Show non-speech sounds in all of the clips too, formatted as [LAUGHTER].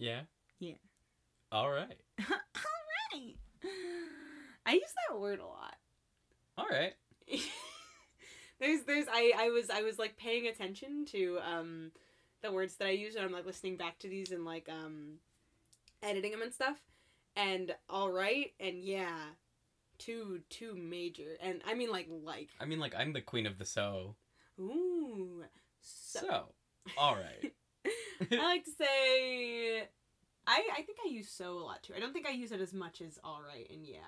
Yeah. Yeah. All right. [LAUGHS] All right. I use that word a lot. All right. [LAUGHS] there's there's I I was I was like paying attention to um the words that I use and I'm like listening back to these and like um editing them and stuff and all right and yeah two two major and I mean like like I mean, like, I'm the queen of the so. ooh so, So, all right. [LAUGHS] I like to [LAUGHS] say I I think I use so a lot too. I don't think I use it as much as all right and yeah.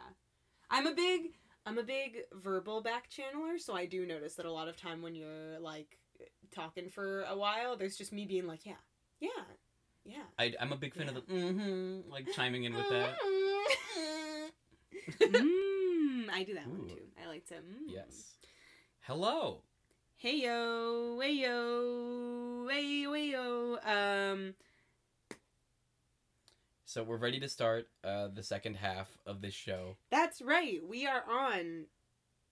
I'm a big I'm a big verbal back channeler, so I do notice that a lot of time when you're like talking for a while, there's just me being like, yeah, yeah, yeah. I, I'm a big fan of the mm-hmm, like chiming in with that. [LAUGHS] mm, I do that one too. I like to. Mm. Yes. Hello. Hey yo, hey yo, hey yo, hey yo. Um, So we're ready to start uh, the second half of this show, that's right. We are on.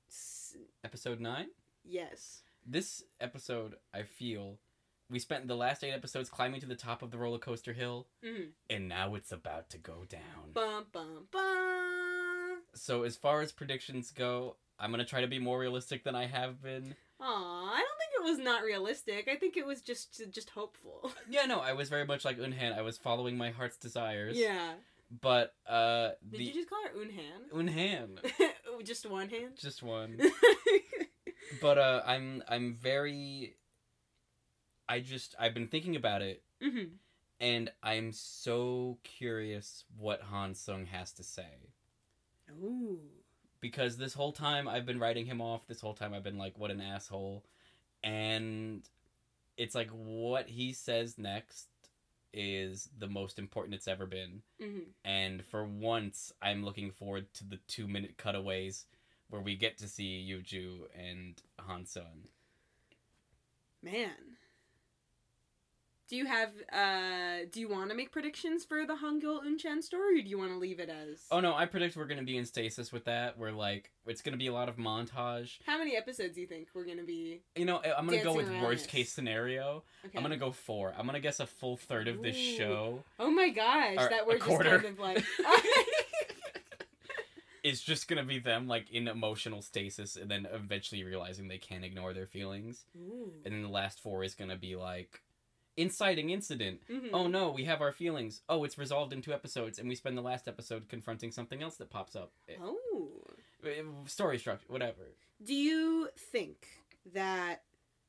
S- episode nine. yes. This episode, I feel, we spent the last eight episodes climbing to the top of the roller coaster hill, Mm. and now it's about to go down. Bum bum bum. So as far as predictions go, I'm gonna try to be more realistic than I have been. Aw, I don't think it was not realistic. I think it was just just hopeful. [LAUGHS] Yeah, no, I was very much like Unhan. I was following my heart's desires. Yeah. But uh, Did the you just call her Unhan? Unhan, [LAUGHS] just one hand? just one. [LAUGHS] but uh, I'm I'm very. I just I've been thinking about it, hmm and I'm so curious what Han Sung has to say. Ooh. Because this whole time I've been writing him off. This whole time I've been like, what an asshole. And it's like what he says next is the most important it's ever been. hmm And for once, I'm looking forward to the two minute cutaways where we get to see Yuju and Han Sung. Man. Do you have uh do you want to make predictions for the Hangul Unchan story or do you want to leave it as Oh no, I predict we're gonna be in stasis with that. We're like it's gonna be a lot of montage. How many episodes do you think we're going to be You know, I'm gonna go with worst this. case scenario. Okay. I'm gonna go four. I'm gonna guess a full third of this Ooh. show. Oh my gosh, that we're just quarter. kind of like [LAUGHS] it's just gonna be them like in emotional stasis and then eventually realizing they can't ignore their feelings Ooh. and then the last four is gonna be like inciting incident. Mhm. oh no we have our feelings. Oh it's resolved in two episodes and we spend the last episode confronting something else that pops up. Eh, Oh. eh, story structure whatever. Do you think that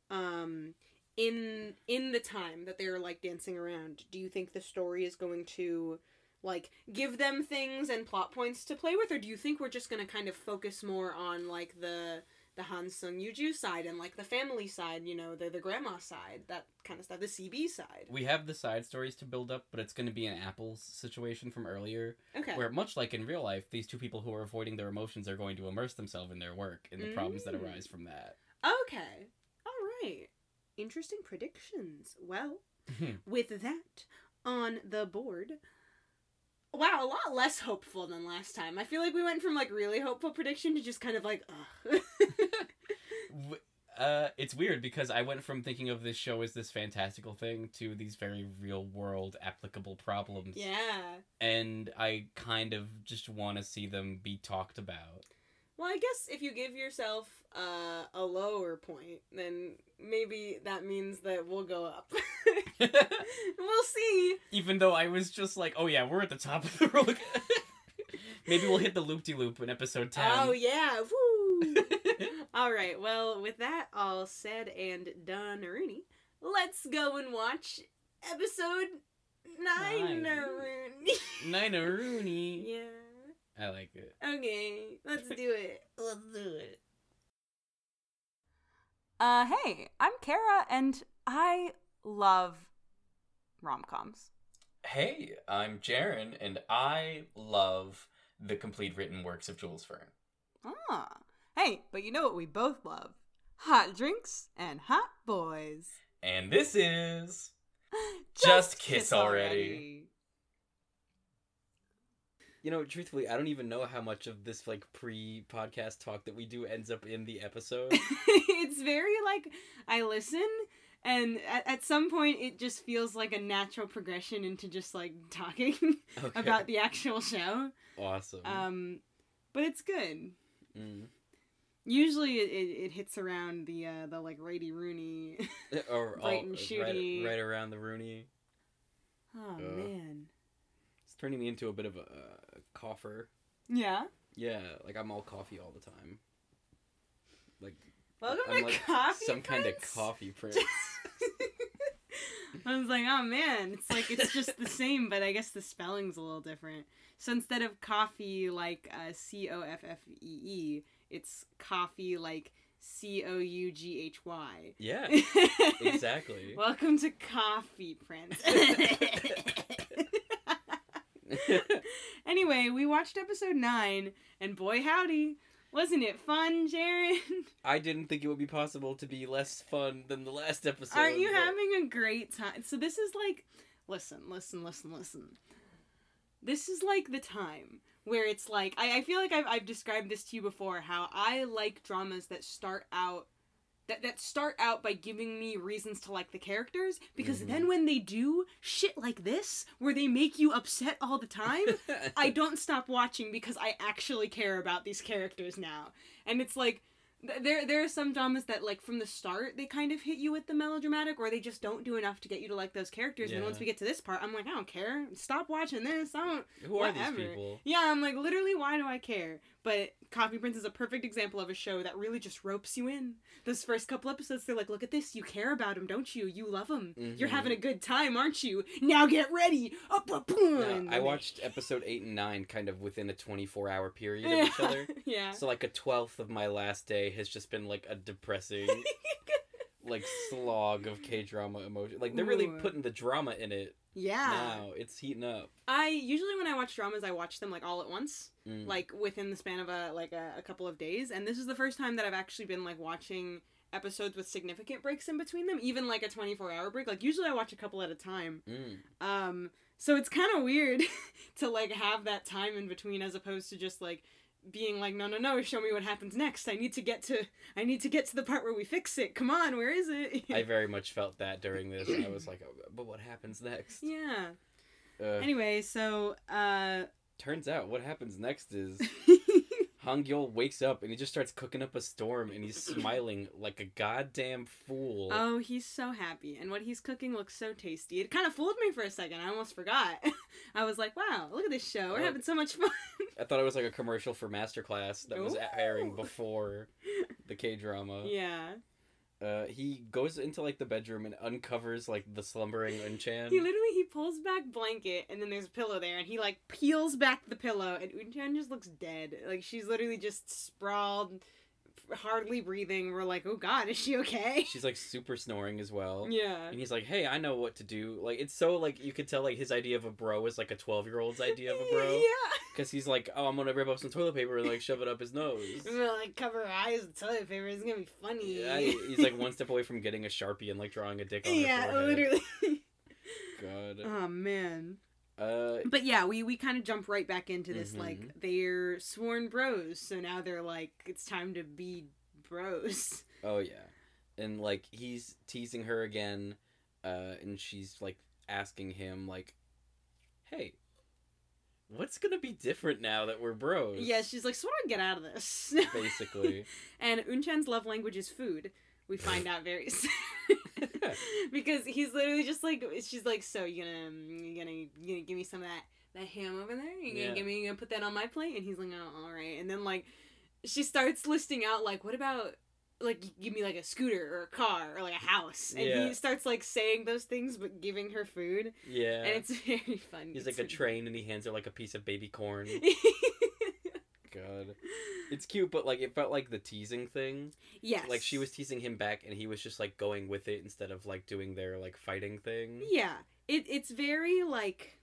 um in in the time that they're like dancing around, do you think the story is going to like give them things and plot points to play with? Or do you think we're just going to kind of focus more on like the the Han Sung Yuju side and like the family side, you know, the the grandma side, that kind of stuff, the CB side. we have the side stories to build up but it's gonna be an apples situation from earlier Okay. where much like in real life these two people who are avoiding their emotions are going to immerse themselves in their work and the problems that Mm. arise from that Okay. All right. Interesting predictions. Well, [LAUGHS] with that on the board. Wow, a lot less hopeful than last time. I feel like we went from like really hopeful prediction to just kind of like, ugh. [LAUGHS] Uh, it's weird because I went from thinking of this show as this fantastical thing to these very real world applicable problems. yeah. And I kind of just want to see them be talked about. Well, I guess if you give yourself uh, a lower point, then maybe that means that we'll go up. [LAUGHS] we'll see. Even though I was just like, oh yeah, we're at the top of the roller. [LAUGHS] Maybe we'll hit the loop de loop in episode 10. Oh yeah. Woo. [LAUGHS] All right. Well, with that all said and done, Rooney, let's go and watch episode nine. Nine. Rooney. Nina Rooney. yeah. I like it. Okay. Let's [LAUGHS] do it. Let's do it. Uh, hey, I'm Kara, and I love rom coms. Hey, I'm Jaren, and I love the complete written works of Jules Verne. Ah, hey, but you know what we both love? Hot drinks and hot boys. And this is. [GASPS] Just kiss already. You know, truthfully, I don't even know how much of this like pre-podcast talk that we do ends up in the episode. [LAUGHS] it's very like I listen and at, at some point it just feels like a natural progression into just like talking [LAUGHS] Okay. about the actual show. awesome. Um, but it's good. Mm. Usually it, it, it hits around the uh, the like Righty Rooney. [LAUGHS] or Right and right, shooty. right around the Rooney. oh Uh. man. It's turning me into a bit of a, cougher. Yeah. Yeah, like I'm all coffee all the time. Like Welcome I'm to like Coffee some kind of coffee [LAUGHS] prince. I was like, oh man, it's like it's just the [LAUGHS] same, but I guess the spelling's a little different. So instead of coffee like uh, C O F F E E, it's coffee like C O U G H Y. yeah, [LAUGHS] exactly. Welcome to Coffee Prince. [LAUGHS] anyway, we watched episode nine, and boy howdy, wasn't it fun, Jared? [LAUGHS] I didn't think it would be possible to be less fun than the last episode. Aren't you but- having a great time? So this is like, listen, listen, listen, listen. This is like the time where it's like I, I feel like I've, I've described this to you before. How I like dramas that start out. That, that start out by giving me reasons to like the characters because Mhm. then when they do shit like this where they make you upset all the time [LAUGHS] I don't stop watching because I actually care about these characters now. And it's like th- there there are some dramas that like from the start they kind of hit you with the melodramatic or they just don't do enough to get you to like those characters. And once we get to this part, I'm like, I don't care. Stop watching this. I don't Who are these people? Yeah, I'm like literally why do I care? But Coffee Prince is a perfect example of a show that really just ropes you in. Those first couple episodes, they're like, look at this, you care about him, don't you? You love him. You're Mhm. having a good time, aren't you? Now get ready. Up, up, boom. No, I watched episode eight and nine kind of within a 24 hour period of each other. [LAUGHS] yeah. So like a twelfth of my last day has just been like a depressing, [LAUGHS] like slog of K drama emotion. Like they're really Ooh. putting the drama in it Yeah. now. It's heating up. I usually when I watch dramas, I watch them like all at once, Mm. like within the span of a like a, a couple of days. And this is the first time that I've actually been like watching episodes with significant breaks in between them, even like a twenty four hour break. Like usually I watch a couple at a time. Mm. Um, so it's kind of weird [LAUGHS] to like have that time in between as opposed to just like being like no no no show me what happens next i need to get to i need to get to the part where we fix it come on where is it I [LAUGHS] very much felt that during this. I was like, oh, but what happens next? yeah Uh, anyway so uh turns out what happens next is [LAUGHS] Hong Yul wakes up and he just starts cooking up a storm and he's smiling like a goddamn fool. Oh, he's so happy, and what he's cooking looks so tasty. It kind of fooled me for a second. I almost forgot. [LAUGHS] I was like, "Wow, look at this show. We're Oh. having so much fun." [LAUGHS] I thought it was like a commercial for Masterclass that was airing before the K drama. yeah, Uh, he goes into like the bedroom and uncovers like the slumbering Unchan. he literally he pulls back blanket, and then there's a pillow there, and he like peels back the pillow, and Unchan just looks dead. Like she's literally just sprawled, hardly breathing. We're like, "Oh God, is she okay?" [LAUGHS] She's like super snoring as well. Yeah. And he's like, "Hey, I know what to do." Like it's so like you could tell like his idea of a bro is like a twelve year old's idea of a bro. [LAUGHS] Yeah. Because he's like, "Oh, I'm gonna rip up some toilet paper and like shove it up his nose." I'm gonna like cover her eyes with toilet paper. It's gonna be funny. Yeah, he's like one step away from getting a sharpie and like drawing a dick on her [LAUGHS] yeah, forehead. literally. God. oh man. Uh, But yeah, we we kind of jump right back into this. Mhm. Like they're sworn bros, so now they're like, it's time to be bros. [LAUGHS] oh yeah, and like he's teasing her again, uh, and she's like asking him like, "Hey, what's gonna be different now that we're bros?" Yeah, she's like, so what do I get out of this? [LAUGHS] basically. and Unchan's love language is food. We find [LAUGHS] out very soon. [LAUGHS] because he's literally just like she's like, so you gonna you gonna you gonna give me some of that that ham over there? You gonna Yeah. give me you gonna put that on my plate? And he's like, oh, all right. And then like she starts listing out like, what about like give me like a scooter or a car or like a house? And Yeah. he starts like saying those things but giving her food, Yeah. and it's [LAUGHS] very fun. He's It's like a train and he hands her like a piece of baby corn. [LAUGHS] God. It's cute, but like it felt like the teasing thing. yes, Like she was teasing him back and he was just like going with it instead of like doing their like fighting thing. Yeah, it it's very like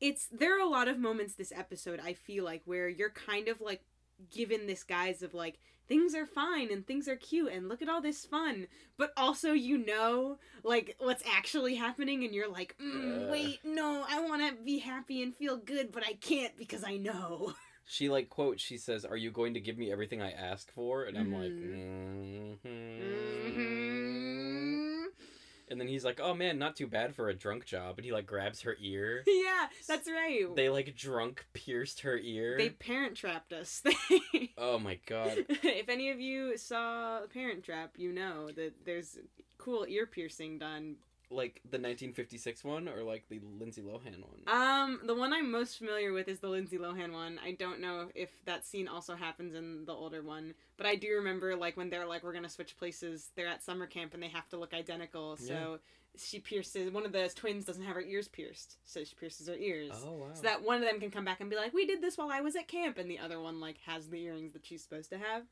it's there are a lot of moments this episode I feel like where you're kind of like given this guise of like things are fine and things are cute and look at all this fun, but also you know like what's actually happening and you're like, mm, wait, no, I want to be happy and feel good, but I can't because I know. [LAUGHS] She like quote she says, "Are you going to give me everything I ask for?" And I'm like, Mhm. mm-hmm. Mhm. and then he's like, "Oh man, not too bad for a drunk job," and he like grabs her ear. [LAUGHS] yeah, that's right. They like drunk pierced her ear. They parent trapped us. [LAUGHS] Oh my god. [LAUGHS] if any of you saw Parent Trap, you know that there's cool ear piercing done. Like the 1956 one or like the Lindsay Lohan one? Um, the one I'm most familiar with is the Lindsay Lohan one. I don't know if that scene also happens in the older one, but I do remember like when they're like we're gonna switch places. They're at summer camp and they have to look identical. So she pierces one of the twins doesn't have her ears pierced, so she pierces her ears. oh wow. So that one of them can come back and be like, "We did this while I was at camp," and the other one like has the earrings that she's supposed to have.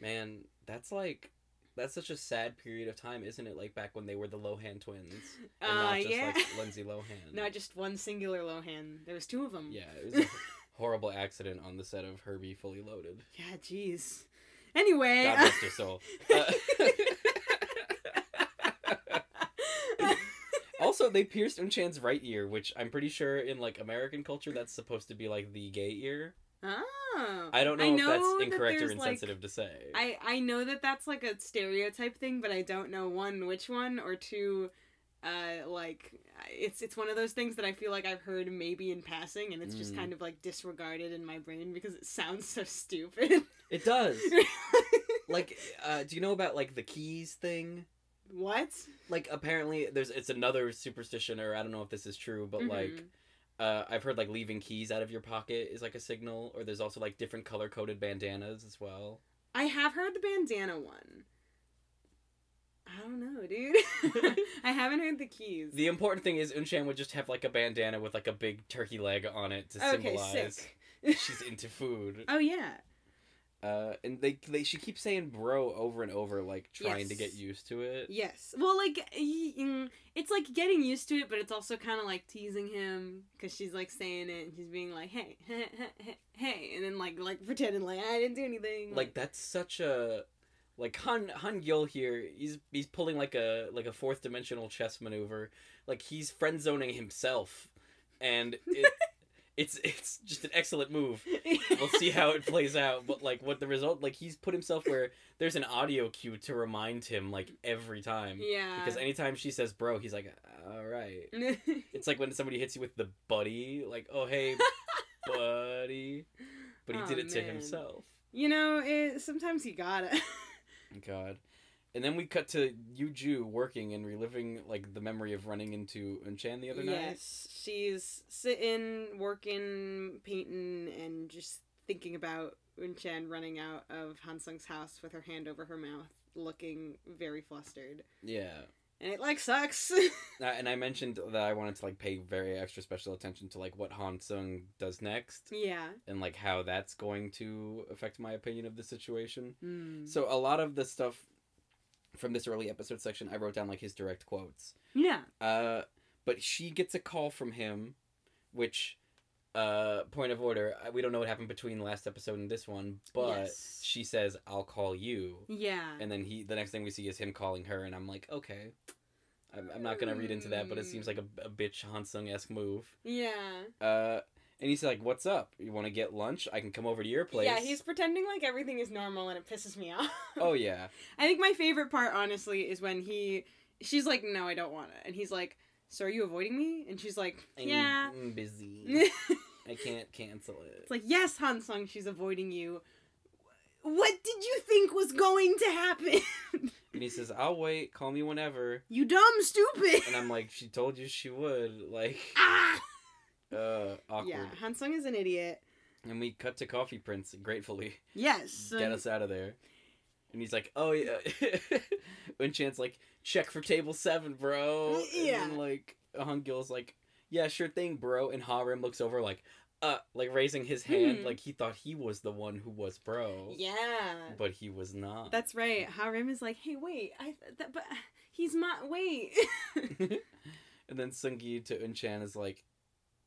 Man, that's like that's such a sad period of time, isn't it? Like back when they were the Lohan twins, [LAUGHS] and Uh, not just yeah. like Lindsay Lohan. [LAUGHS] Not just one singular Lohan. There was two of them. Yeah, it was a [LAUGHS] horrible accident on the set of Herbie Fully Loaded. Yeah, jeez. Anyway. God rest her soul. Uh, also, they pierced Unchan's right ear, which I'm pretty sure in like American culture that's supposed to be like the gay ear. Oh. I don't know, I if know that's that incorrect or there's, like- insensitive to say. I I know that that's like a stereotype thing, but I don't know one which one or two. Uh, like it's it's one of those things that I feel like I've heard maybe in passing, and it's just Mm. kind of like disregarded in my brain because it sounds so stupid. It does. [LAUGHS] like, uh, do you know about like the keys thing? what? Like, apparently, there's it's another superstition, or I don't know if this is true, but Mhm. like, uh, I've heard like leaving keys out of your pocket is like a signal, or there's also like different color coded bandanas as well. I have heard the bandana one. I don't know, dude. [LAUGHS] [LAUGHS] I haven't heard the keys. The important thing is Unchan would just have like a bandana with like a big turkey leg on it to okay, symbolize sick. she's into food. [LAUGHS] Oh yeah. Uh, and they, they she keeps saying bro over and over, like trying to get used to it. Yes. Well, like mm, it's like getting used to it, but it's also kind of like teasing him because she's like saying it and she's being like, "Hey, [LAUGHS] hey, hey, hey," and then like like pretending like I didn't do anything. Like that's such a like Han Han Gil here. He's he's pulling like a like a fourth dimensional chess maneuver. Like he's friend zoning himself, and it, [LAUGHS] it's it's just an excellent move. [LAUGHS] We'll see how it plays out, but like what the result like he's put himself where there's an audio cue to remind him like every time. yeah. Because anytime she says bro, he's like, all right. [LAUGHS] It's like when somebody hits you with the buddy, like, oh hey, [LAUGHS] buddy, but he Aw, did oh, it to himself. you know, it, sometimes you gotta. God. And then we cut to Yuju working and reliving like the memory of running into Unchan the other night. yes, she's sitting, working, painting, and just thinking about Unchan running out of Hansung's house with her hand over her mouth, looking very flustered. Yeah. And it like sucks. [LAUGHS] And I mentioned that I wanted to like pay very extra special attention to like what Han Sung does next yeah. and like how that's going to affect my opinion of the situation. Mm. So a lot of the stuff from this early episode section I wrote down like his direct quotes. Yeah. Uh, but she gets a call from him, which, uh, point of order, we don't know what happened between last episode and this one, but Yes. she says, "I'll call you," Yeah. and then he, the next thing we see is him calling her, and I'm like, okay, I'm, I'm not gonna read into that, but it seems like a, a bitch Hansung esque move. yeah. Uh, and he's like, "What's up? You want to get lunch? I can come over to your place." Yeah, he's pretending like everything is normal and it pisses me [LAUGHS] off. Oh yeah, I think my favorite part, honestly, is when he, she's like, "No, I don't want it," and he's like, "So are you avoiding me?" And she's like, "Yeah." I'm busy. [LAUGHS] I can't cancel it. It's like, "Yes, Hansung, she's avoiding you." What did you think was going to happen? [LAUGHS] And he says, "I'll wait. Call me whenever." you dumb stupid. And I'm like, "She told you she would." Like, ah. Uh, awkward. Yeah, Hansung is an idiot. And we cut to Coffee Prince gratefully. Yes. Get us out of there. And he's like, "Oh yeah." [LAUGHS] Unchan's like, "Check for table seven, bro." Yeah. And then like Hungil's like, "Yeah, sure thing, bro." And Harim looks over like, uh, like raising his hand, Hmm. like he thought he was the one who was bro. Yeah. But he was not. That's right. Harim is like, hey, wait, I, that, but he's not. Wait. [LAUGHS] [LAUGHS] and then Sungi to Unchan is like,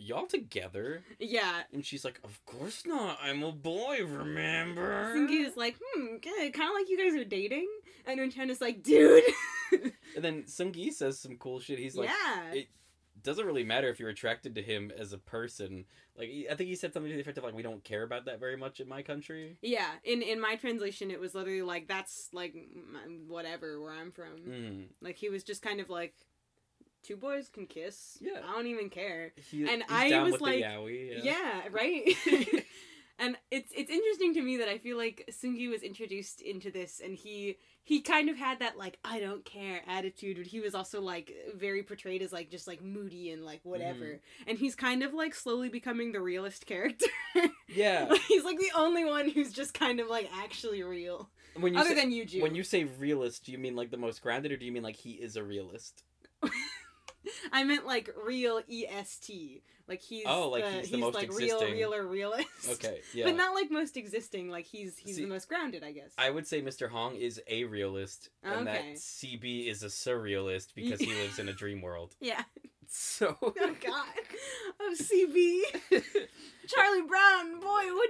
"Y'all together?" yeah. And she's like, "Of course not. I'm a boy, remember?" Sungi is like, hmm, good. Kind of like you guys are dating. And is like, dude. [LAUGHS] And then Sungi says some cool shit. He's like, yeah. it doesn't really matter if you're attracted to him as a person. Like, I think he said something to the effect of like, we don't care about that very much in my country. yeah. In in my translation, it was literally like, that's like whatever where I'm from. Mm. Like he was just kind of like, two boys can kiss. Yeah. I don't even care. He, And I was like, yaoi, Yeah, right. [LAUGHS] and it's it's interesting to me that I feel like Sungi was introduced into this, and he he kind of had that like I don't care attitude, but he was also like very portrayed as like just like moody and like whatever. Mm-hmm. And he's kind of like slowly becoming the realist character. [LAUGHS] Yeah. he's like the only one who's just kind of like actually real, When you other say, than Yuju. when you say realist, do you mean like the most grounded, or do you mean like he is a realist? [LAUGHS] [LAUGHS] I meant like real est, like he's Oh, like the, he's the most like existing. real, realer, realist. Okay, [LAUGHS] yeah. But not like most existing. Like he's he's See, the most grounded, I guess. I would say Mr. Hong is a realist, and that CB is a surrealist because he [LAUGHS] lives in a dream world. yeah. So. Oh God. Of CB. Charlie Brown, boy, what?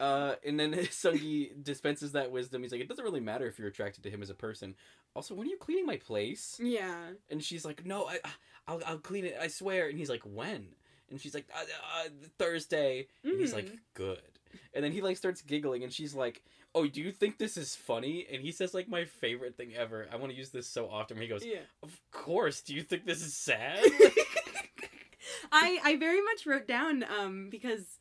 Uh, and then [LAUGHS] Sungi dispenses that wisdom. He's like, it doesn't really matter if you're attracted to him as a person. Also, when are you cleaning my place? Yeah. And she's like, no, I, I'll, I'll clean it. I swear. And he's like, when? And she's like, uh, uh, Thursday. Mm-hmm. And he's like, mm-hmm. good. And then he like starts giggling, and she's like, "Oh, do you think this is funny?" And he says like my favorite thing ever. I want to use this so often. He goes, "Yeah, of course. Do you think this is [LAUGHS] sad?" I I very much wrote down um because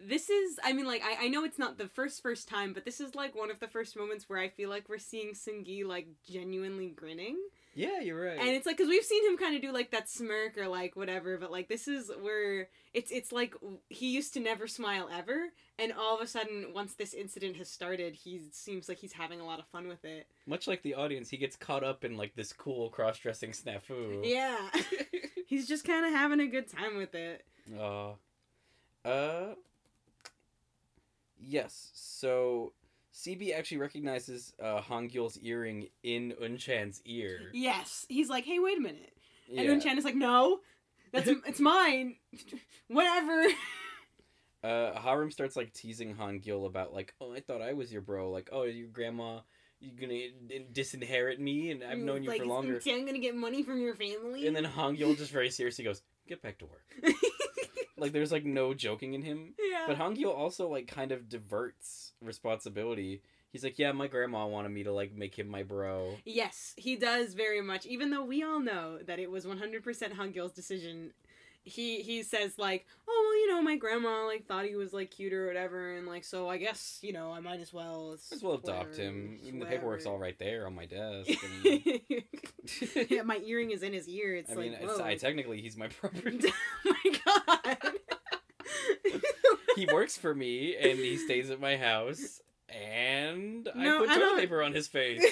this is I mean like I, I know it's not the first first time but this is like one of the first moments where I feel like we're seeing Sungi like genuinely grinning. Yeah, you're right. and it's like because we've seen him kind of do like that smirk or like whatever but like this is where it's it's like he used to never smile ever and all of a sudden once this incident has started he seems like he's having a lot of fun with it. Much like the audience, he gets caught up in like this cool cross-dressing snafu. yeah. [LAUGHS] He's just kind of having a good time with it. Uh, uh, yes. So CB actually recognizes uh, Hangyul's earring in Unchan's ear. yes he's like hey wait a minute Yeah. And Unchan is like, no, that's it's mine. [LAUGHS] Whatever. [LAUGHS] Uh, Harim starts like teasing Hangyul about like, oh, I thought I was your bro. Like, oh, your grandma, you're gonna disinherit me, and I've known you like, for longer. Unchan gonna get money from your family? And then Hangyul just [LAUGHS] very seriously goes, get back to work. Like, there's like no joking in him. yeah. But Hangyul also like kind of diverts responsibility. He's like, yeah, my grandma wanted me to like make him my bro. yes, he does very much. Even though we all know that it was 100% Hangul's decision. He he says like, oh well, you know, my grandma like thought he was like cute or whatever, and like so I guess you know I might as well. Might as well adopt whatever, him. Even the paperwork's all right there on my desk. Mean, [LAUGHS] yeah, my earring is in his ear. [LAUGHS] It's I like, mean, it's. I, technically he's my property. [LAUGHS] oh my god. he works for me and he stays at my house and No, I put toilet paper on his face.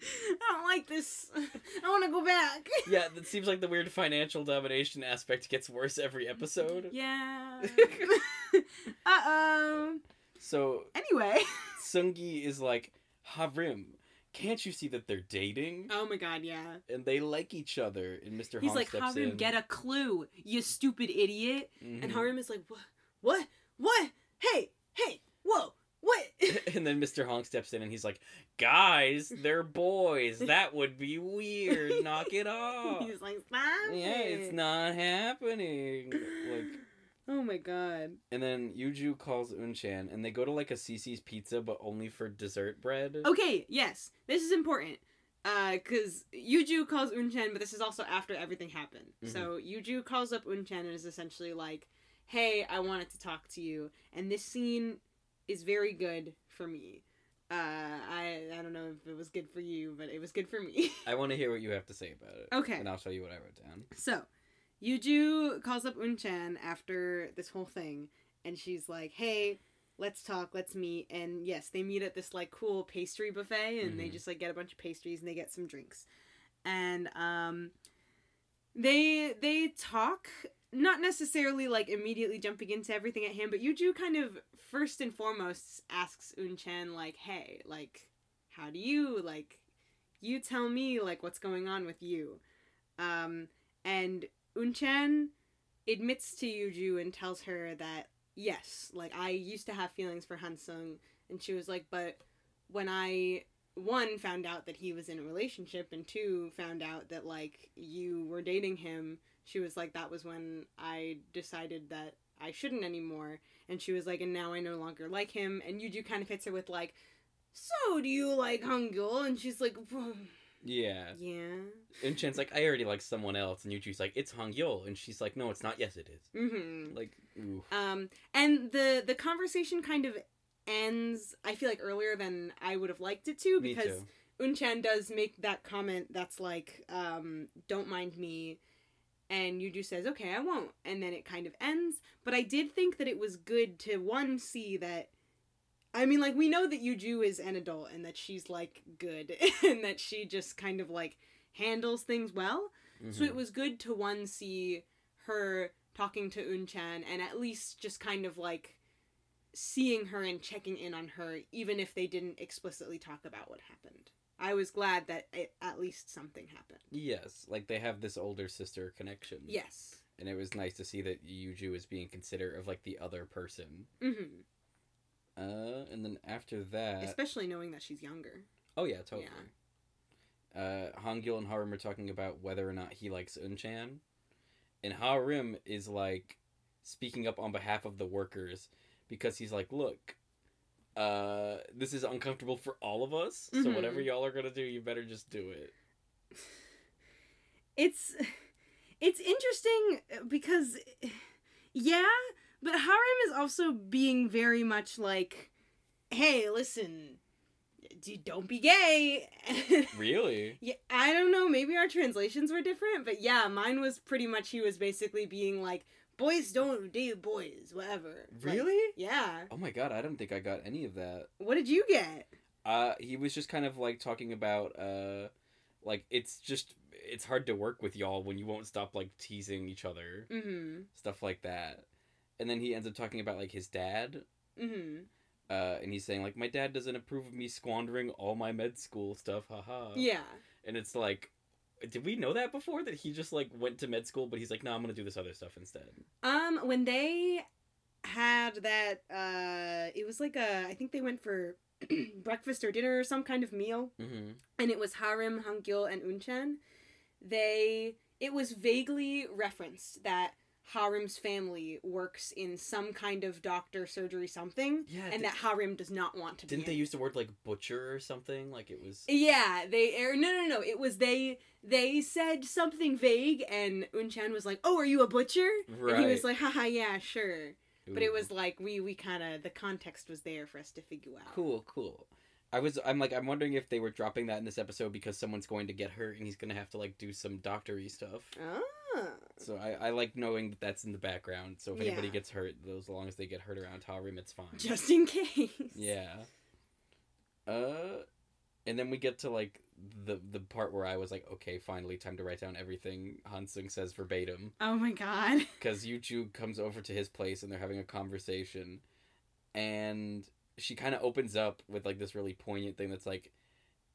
[LAUGHS] I don't like this. [LAUGHS] I want to go back. [LAUGHS] yeah, that seems like the weird financial domination aspect gets worse every episode. Yeah. uh oh. So Anyway. Sungi is like, Harim, can't you see that they're dating? Oh my god, yeah. And they like each other. And Mr. He's Hong like, Harim, in. get a clue, you stupid idiot. And Mhm. Harim is like, what? What? What? Hey, hey, whoa, what? [LAUGHS] and then Mr. Hong steps in and he's like, guys, they're boys. [LAUGHS] That would be weird. Knock it [LAUGHS] off. He's like, stop yeah, it's not happening. Like, [GASPS] Oh my god. and then Yuju calls Unchan, and they go to like a CiCi's Pizza, but only for dessert bread. Okay, yes, this is important. Uh, cause Yuju calls Unchan, but this is also after everything happened. Mhm. So Yuju calls up Unchan and is essentially like, "Hey, I wanted to talk to you." And this scene is very good for me. Uh, I I don't know if it was good for you, but it was good for me. [LAUGHS] I want to hear what you have to say about it. Okay. And I'll show you what I wrote down. So, Yuju calls up Unchan after this whole thing, and she's like, "Hey, let's talk, let's meet." And yes, they meet at this like cool pastry buffet, and they Mhm. just like get a bunch of pastries and they get some drinks, and um, they they talk. Not necessarily like immediately jumping into everything at hand, but Yuju kind of first and foremost asks Unchan like, "Hey, like, how do you like? You tell me like what's going on with you." Um, and Unchan admits to Yuju and tells her that yes, like I used to have feelings for Hansung, and she was like, but when I one found out that he was in a relationship, and two found out that like you were dating him, she was like, that was when I decided that I shouldn't anymore, and she was like, and now I no longer like him, and Yuju kind of hits her with like, so do you like Hangul? And she's like. Yeah. Yeah. And Chan's like, I already like someone else, and Yuju's like, it's Hong and she's like, no, it's not. Yes, it is. Mm-hmm. Like, ooh. Um, and the the conversation kind of ends. I feel like earlier than I would have liked it to because. Unchan does make that comment that's like, um, "Don't mind me," and Yuju says, "Okay, I won't," and then it kind of ends. But I did think that it was good to one see that. I mean, like we know that Yuju is an adult and that she's like good [LAUGHS] and that she just kind of like handles things well. So Mhm. it was good to one see her talking to Unchan and at least just kind of like seeing her and checking in on her, even if they didn't explicitly talk about what happened. I was glad that it, at least something happened. Yes, like they have this older sister connection. Yes. And it was nice to see that Yuju is being considerate of like the other person. hmm Uh, and then after that, Especially knowing that she's younger. oh yeah, totally. Uh, Hangul and Harim are talking about whether or not he likes Unchan, and Harim is like speaking up on behalf of the workers because he's like, look. Uh, this is uncomfortable for all of us. So Mhm. whatever y'all are gonna do, you better just do it. [SIGHS] It's [SIGHS] it's interesting because [SIGHS] yeah, but Harim is also being very much like, hey, listen, d- don't be gay. [LAUGHS] Really? Yeah, I don't know. Maybe our translations were different, but yeah, mine was pretty much he was basically being like, "Boys don't date boys, whatever." Like, Really? yeah. Oh my god, I don't think I got any of that. What did you get? Uh, he was just kind of like talking about uh, like it's just it's hard to work with y'all when you won't stop like teasing each other, Mm-hmm. stuff like that. And then he ends up talking about like his dad, Mm-hmm. uh, and he's saying like my dad doesn't approve of me squandering all my med school stuff, haha. Yeah. And it's like, did we know that before that he just like went to med school, but he's like, no, I'm gonna do this other stuff instead. Um, when they had that, uh, it was like a, I think they went for [CLEARS THROAT] breakfast or dinner or some kind of meal, Mm-hmm. and it was Harim, Hangul, and Unchan. They, it was vaguely referenced that Harim's family works in some kind of doctor, surgery, something, Yeah. and that Harim does not want to didn't they in. use the word like butcher or something? Like it was. Yeah, they er, no no no. It was they they said something vague, and Unchan was like, "Oh, are you a butcher?" Right. And he was like, "Haha, yeah, sure." But it was like we we kind of the context was there for us to figure out. Cool, cool. I was I'm like I'm wondering if they were dropping that in this episode because someone's going to get hurt and he's gonna have to like do some doctory stuff. So I, I like knowing that that's in the background. So if anybody gets hurt, those as long as they get hurt around Harim, it's fine. Just in case. yeah. Uh, and then we get to like the the part where I was like, okay, finally, time to write down everything Hansung says verbatim Oh my god. [LAUGHS] because Yuju comes over to his place and they're having a conversation, and she kind of opens up with like this really poignant thing that's like,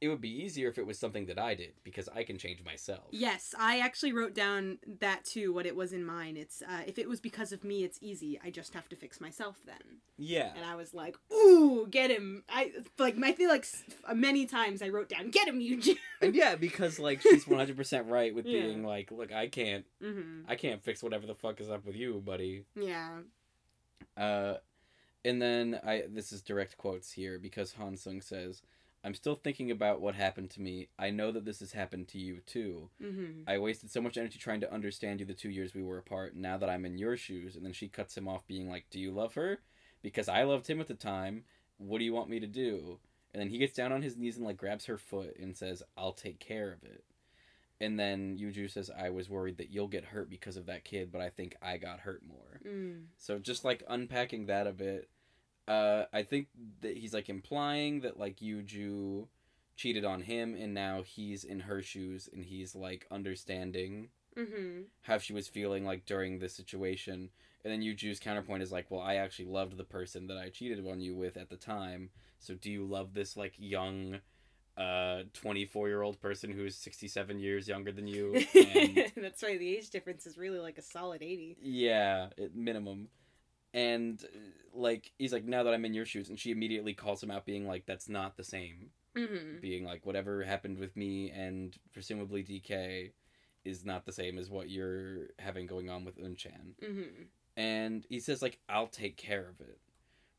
it would be easier if it was something that I did because I can change myself. Yes, I actually wrote down that too. What it was in mine. It's uh, if it was because of me, it's easy. I just have to fix myself then. Yeah. And I was like, "Ooh, get him!" I like. I feel like many times I wrote down, "Get him, Eugene." [LAUGHS] And yeah, because like she's one hundred percent right with Yeah. being like, look, I can't, mm-hmm. I can't fix whatever the fuck is up with you, buddy. Yeah. Uh, and then I this is direct quotes here because Han Sung says, "I'm still thinking about what happened to me. I know that this has happened to you too. Mm-hmm. I wasted so much energy trying to understand you the two years we were apart. Now that I'm in your shoes." And then she cuts him off, being like, "Do you love her? Because I loved him at the time. What do you want me to do?" And then he gets down on his knees and like grabs her foot and says, "I'll take care of it." And then Yuju says, "I was worried that you'll get hurt because of that kid, but I think I got hurt more." Mm. So just like unpacking that a bit, uh, I think that he's like implying that like Yuju cheated on him and now he's in her shoes and he's like understanding Mm-hmm. how she was feeling like during this situation. And then Yuju's counterpoint is like, well, I actually loved the person that I cheated on you with at the time. So do you love this like young, uh, 24 year old person who's 67 years younger than you? [LAUGHS] And That's right. The age difference is really like a solid eighty. Yeah, at minimum. And uh, like he's like, now that I'm in your shoes, and she immediately calls him out, being like, "That's not the same." Mm-hmm. Being like, whatever happened with me and presumably DK is not the same as what you're having going on with Unchan. Mm-hmm. And he says like, "I'll take care of it,"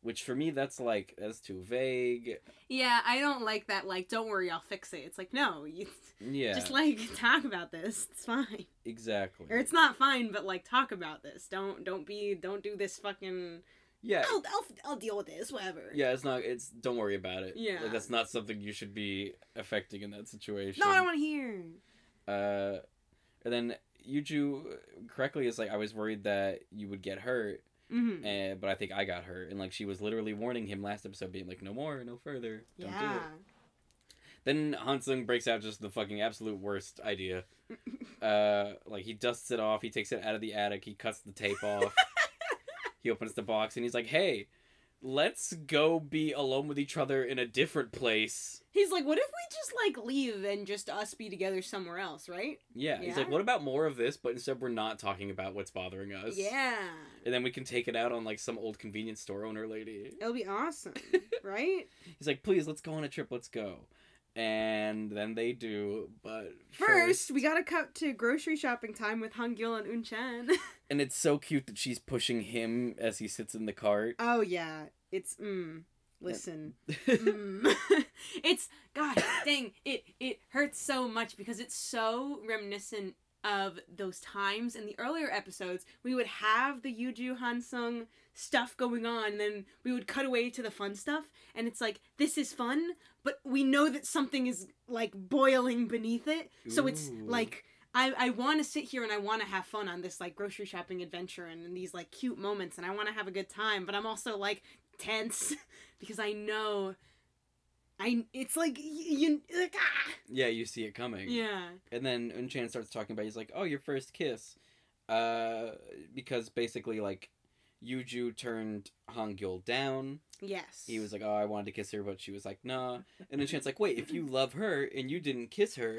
which for me that's like that's too vague. Yeah, I don't like that. Like, don't worry, I'll fix it. It's like, no, you [LAUGHS] Yeah, just like talk about this. It's fine, exactly. or it's not fine, but like talk about this. Don't don't be don't do this fucking. yeah, I'll I'll, I'll deal with this. Whatever. yeah. It's not. It's don't worry about it. Yeah. like, that's not something you should be affecting in that situation. No, I don't want to hear. Uh, and then Yuju correctly is like, I was worried that you would get hurt, Mm-hmm. and but I think I got hurt, and like she was literally warning him last episode, being like, no more, no further, don't do Yeah. it. Then Hansung breaks out just the fucking absolute worst idea. [LAUGHS] Uh, like he dusts it off, he takes it out of the attic, he cuts the tape off, [LAUGHS] he opens the box, and he's like, hey. Let's go be alone with each other in a different place. He's like, what if we just like leave and just us be together somewhere else, right? Yeah, he's like, what about more of this? But instead, we're not talking about what's bothering us. Yeah. And then we can take it out on like some old convenience store owner lady. It'll be awesome, [LAUGHS] right? He's like, please, let's go on a trip, let's go. And then they do, but First, we gotta cut to grocery shopping time with Hangil and Unchan. [LAUGHS] And it's so cute that she's pushing him as he sits in the cart. oh yeah, it's mm. Listen, [LAUGHS] mm. [LAUGHS] it's God dang it! It hurts so much because it's so reminiscent of those times in the earlier episodes. We would have the Yuju Hansung stuff going on, and then we would cut away to the fun stuff, and it's like this is fun, but we know that something is like boiling beneath it, so it's like. I, I want to sit here and I want to have fun on this like grocery shopping adventure and, and these like cute moments and I want to have a good time, but I'm also like tense [LAUGHS] because I know I it's like y- you like, ah! yeah, you see it coming. yeah And then Unchan starts talking about, he's like, oh, your first kiss. Uh, because basically, like, Yuju turned Hangyul down. yes He was like, oh, I wanted to kiss her, but she was like, nah. And Unchan's like, wait, if you love her and you didn't kiss her,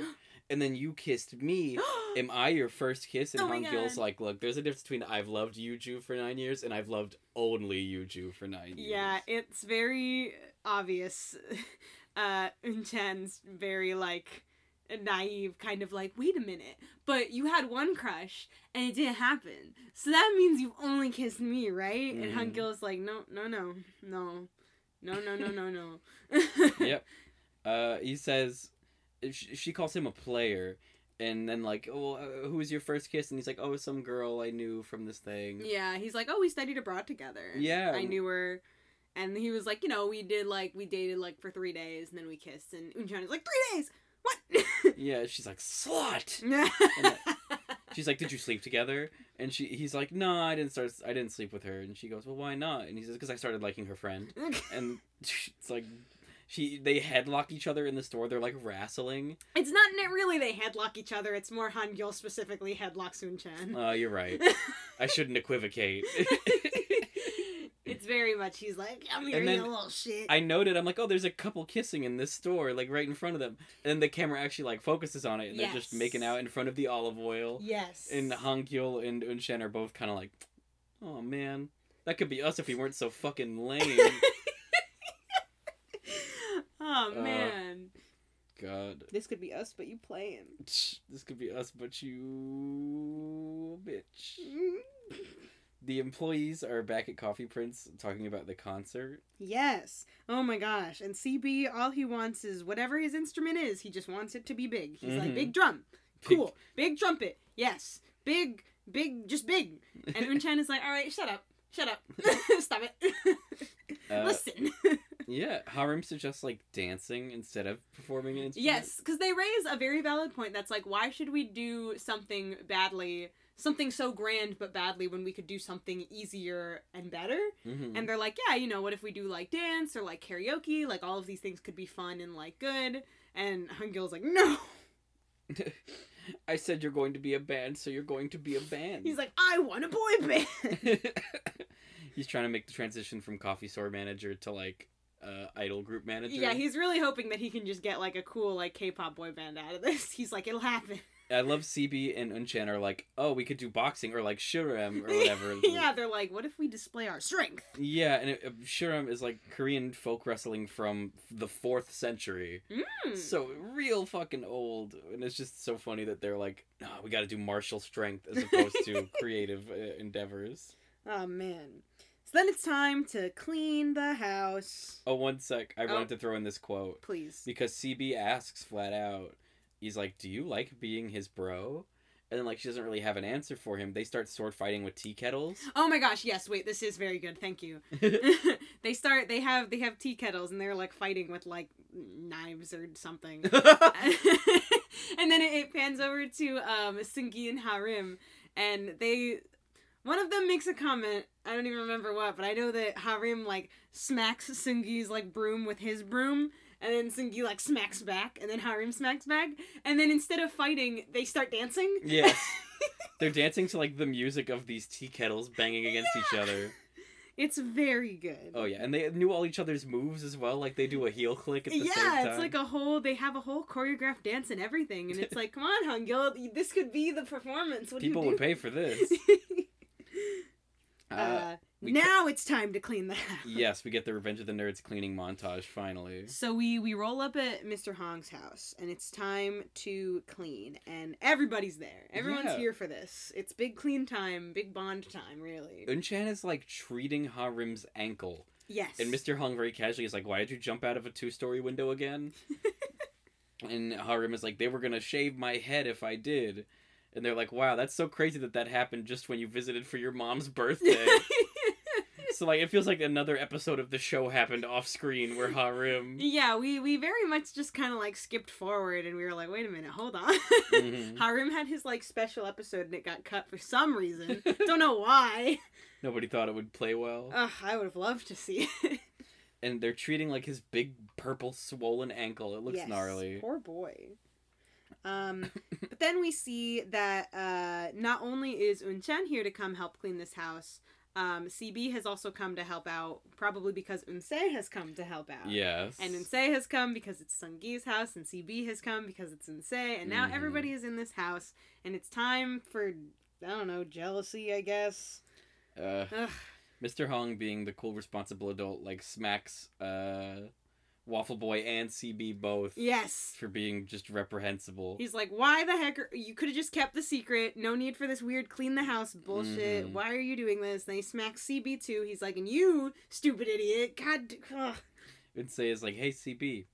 and then you kissed me, [GASPS] am I your first kiss? And Oh Hangyul's God. like, look, there's a difference between I've loved Yuju for nine years and I've loved only Yuju for nine years. yeah it's very obvious [LAUGHS] uh Unchan's very like naive kind of like wait a minute but you had one crush and it didn't happen so that means you've only kissed me right Mhm. and Hangil's like no no no no no no no no no [LAUGHS] yep. [LAUGHS] Uh, he says, she, she calls him a player, and then like, oh, uh, who was your first kiss? And he's like, oh, some girl I knew from this thing. Yeah, he's like, oh, we studied abroad together. Yeah. I knew her. And he was like, you know, we did like, we dated like for three days and then we kissed. And Unchan is like, three days? What? [LAUGHS] Yeah, she's like, slut. [LAUGHS] yeah. She's like, did you sleep together? And she, he's like, no, I didn't start. I didn't sleep with her. And she goes, well, why not? And he says, because I started liking her friend. [LAUGHS] And it's like, she, they headlock each other in the store. They're like wrestling. it's not really they headlock each other. It's more Hangul specifically headlock headlocks Unchan. Oh, uh, you're right. [LAUGHS] I shouldn't equivocate. [LAUGHS] it's very much, he's like, I'm you then little shit. I noted, I'm like, oh, there's a couple kissing in this store, like right in front of them. And then the camera actually like focuses on it, and they're just making out in front of the olive oil. yes. And Hangyul and Unchan are both kind of like, oh man, that could be us if we weren't so fucking lame. [LAUGHS] oh, Uh, man. God, this could be us, but you playing. this could be us, but you, bitch. [LAUGHS] The employees are back at Coffee Prince talking about the concert. Yes. Oh my gosh. And CB, all he wants is whatever his instrument is, he just wants it to be big. He's like, Mhm. big drum. Big- Cool. Big trumpet. Yes. Big, big, just big. And [LAUGHS] Unchan is like, all right, shut up. Shut up. [LAUGHS] Stop it. Uh, Listen. Yeah, Harim suggests like dancing instead of performing an instrument. yes, because they raise a very valid point that's like, why should we do something badly, something so grand but badly when we could do something easier and better? Mhm. And they're like, yeah, you know, what if we do like dance or like karaoke? Like all of these things could be fun and like good. And Hungil's like, no. [LAUGHS] I said you're going to be a band, so you're going to be a band. He's like, I want a boy band. [LAUGHS] He's trying to make the transition from coffee store manager to like uh, idol group manager. yeah, he's really hoping that he can just get like a cool like K-pop boy band out of this. [LAUGHS] He's like, it'll happen. I love CB and Unchan are like, oh, we could do boxing or like ssireum or [LAUGHS] whatever. [LAUGHS] yeah, they're like, what if we display our strength? Yeah, and it, uh, ssireum is like Korean folk wrestling from the fourth century. Mm. So real fucking old, and it's just so funny that they're like, no, we got to do martial strength as opposed to creative uh, endeavors. Oh man. Then it's time to clean the house. Oh, one sec. I Oh. wanted to throw in this quote Please. because CB asks flat out. He's like, "Do you like being his bro?" And then like she doesn't really have an answer for him. They start sword fighting with tea kettles. Oh my gosh, yes, wait, this is very good. Thank you. [LAUGHS] [LAUGHS] they start they have they have tea kettles and they're like fighting with like knives or something. [LAUGHS] and then it, it pans over to um Sungi and Harim and they one of them makes a comment, I don't even remember what, but I know that Harim like smacks Sungi's like broom with his broom and then Sungi like smacks back and then Harim smacks back and then instead of fighting, they start dancing. yes, [LAUGHS] they're dancing to like the music of these tea kettles banging against each other. It's very good. Oh yeah, and they knew all each other's moves as well. Like they do a heel click at the yeah, same time. it's like a whole. They have a whole choreographed dance and everything, and it's [LAUGHS] like, come on, Hungil, this could be the performance. What people do you would pay for this. [LAUGHS] uh, Uh, now it's time to clean the house. yes, we get the Revenge of the Nerds cleaning montage finally. So we we roll up at Mr. Hong's house, and it's time to clean, and everybody's there. Everyone's Yeah. here for this. It's big clean time, big bond time, really. Unchan is like treating Harim's ankle, Yes. and Mr. Hong very casually is like, "Why did you jump out of a two-story window again?" [LAUGHS] and Harim is like, "They were gonna shave my head if I did." And they're like, "Wow, that's so crazy that that happened just when you visited for your mom's [LAUGHS] birthday." so like, it feels like another episode of the show happened off screen where Harim. Yeah, we we very much just kind of like skipped forward, and we were like, wait a minute, hold on. Mhm. Harim had his like special episode, and it got cut for some reason. Don't know why. [LAUGHS] Nobody thought it would play well. Ugh, I would have loved to see it. and they're treating like his big purple swollen ankle. It looks Yes, gnarly. Poor boy. Um, but then we see that uh, not only is Unchan here to come help clean this house, um, CB has also come to help out, probably because Unse has come to help out. Yes. And Unse has come because it's Sungi's house, and CB has come because it's Unse, and now Mhm. everybody is in this house, and it's time for, I don't know, jealousy, I guess. uh. Mr. Hong, being the cool, responsible adult, like smacks uh, Waffle Boy and CB both Yes. for being just reprehensible. He's like, why the heck? Are, you could have just kept the secret. No need for this weird clean the house bullshit. Mhm. Why are you doing this? And he smacks CB too. He's like, and you, stupid idiot. God. Ugh. Unse is like, "Hey CB,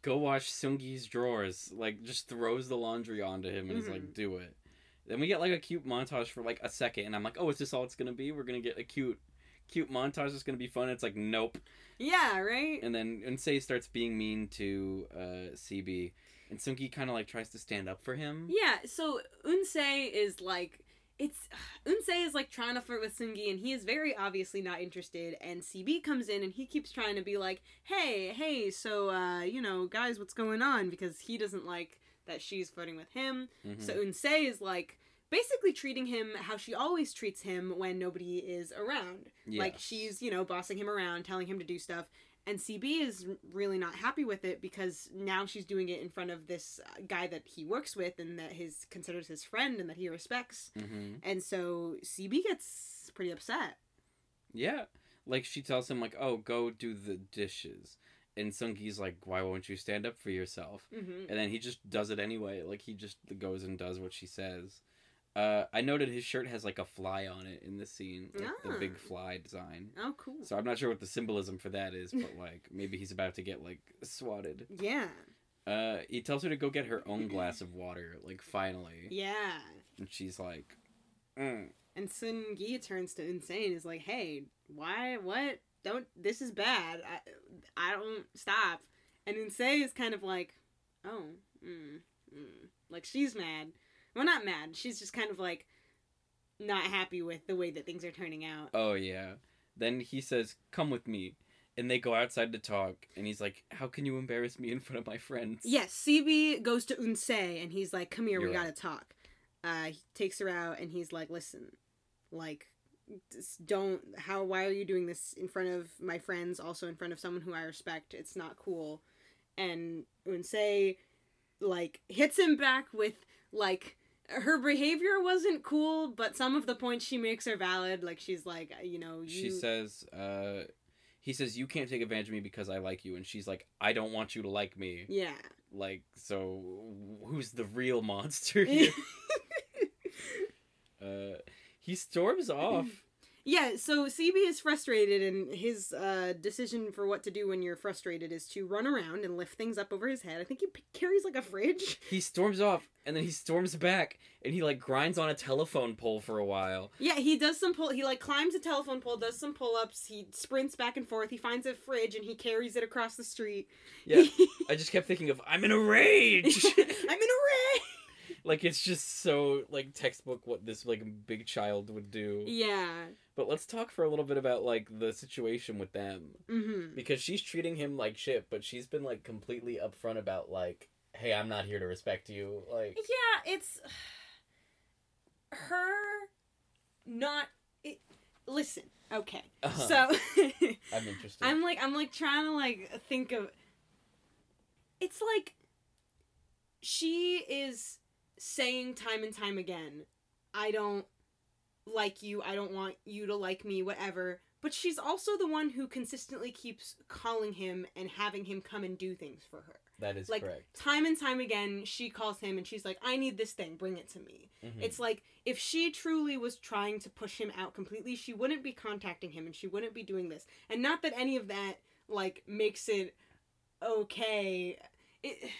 go wash Sungi's drawers." Like, just throws the laundry onto him and is Mhm. like, "Do it." Then we get like a cute montage for like a second, and I'm like, "Oh, is this all it's gonna be? We're gonna get a cute, cute montage. It's gonna be fun." It's like, nope. Yeah, right? And then Unsei starts being mean to uh, CB, and Sungi kind of like tries to stand up for him. Yeah, so Unse is like it's [SIGHS] Unse is like trying to flirt with Sungi and he is very obviously not interested and CB comes in and he keeps trying to be like, "Hey, hey, so uh, you know, guys, what's going on?" because he doesn't like that she's flirting with him. Mhm. So Unse is like basically treating him how she always treats him when nobody is around. Like she's, you know, bossing him around, telling him to do stuff. And CB is really not happy with it because now she's doing it in front of this uh, guy that he works with and that his considers his friend and that he respects. Mhm. And so CB gets pretty upset. Yeah, like she tells him like, "Oh, go do the dishes," and Sungi's like, "Why won't you stand up for yourself?" Mm-hmm. And then he just does it anyway. Like he just goes and does what she says. Uh, I noted his shirt has like a fly on it in this scene, like the Ah. big fly design. Oh, cool. So I'm not sure what the symbolism for that is, but like [LAUGHS] maybe he's about to get like swatted. yeah. Uh, he tells her to go get her own [CLEARS THROAT] glass of water, like finally, Yeah. and she's like, mm. And Sun Gi turns to Unse is like, "Hey, why? What? Don't. This is bad. I, I don't stop." And Unse is kind of like, "Oh, mm, mm. like she's mad. Well, not mad. She's just kind of like not happy with the way that things are turning out." "Oh yeah." Then he says, "Come with me." And they go outside to talk, and he's like, "How can you embarrass me in front of my friends?" Yes, CB goes to Unse and he's like, "Come here, we You're gotta right. talk." Uh, he takes her out and he's like, "Listen, like, just don't. How? Why are you doing this in front of my friends? Also in front of someone who I respect? It's not cool." And Unse, like, hits him back with like. Her behavior wasn't cool, but some of the points she makes are valid. Like she's like, you know, you. She says, uh, he says, you can't take advantage of me because I like you. And she's like, I don't want you to like me. yeah. Like, so who's the real monster here? [LAUGHS] uh, he storms off. [LAUGHS] Yeah, so CB is frustrated, and his uh, decision for what to do when you're frustrated is to run around and lift things up over his head. I think he p- carries like a fridge. [LAUGHS] He storms off and then he storms back and he like grinds on a telephone pole for a while. Yeah, he does some pull. He like climbs a telephone pole, does some pull ups. He sprints back and forth. He finds a fridge and he carries it across the street. Yeah. [LAUGHS] I just kept thinking of I'm in a rage. [LAUGHS] I'm in a rage. like it's just so like textbook what this like big child would do. Yeah. But let's talk for a little bit about like the situation with them Mm-hmm. because she's treating him like shit, but she's been like completely upfront about like, "Hey, I'm not here to respect you." Like, Yeah, it's [SIGHS] her not. It, listen, okay. Uh-huh. So [LAUGHS] I'm interested. I'm like I'm like trying to like think of. It's like she is saying time and time again, I don't like you. I don't want you to like me. Whatever. But she's also the one who consistently keeps calling him and having him come and do things for her. that is like, correct. Time and time again, she calls him and she's like, I need this thing, bring it to me. Mhm. It's like, if she truly was trying to push him out completely, she wouldn't be contacting him and she wouldn't be doing this. And not that any of that, like, makes it okay. It.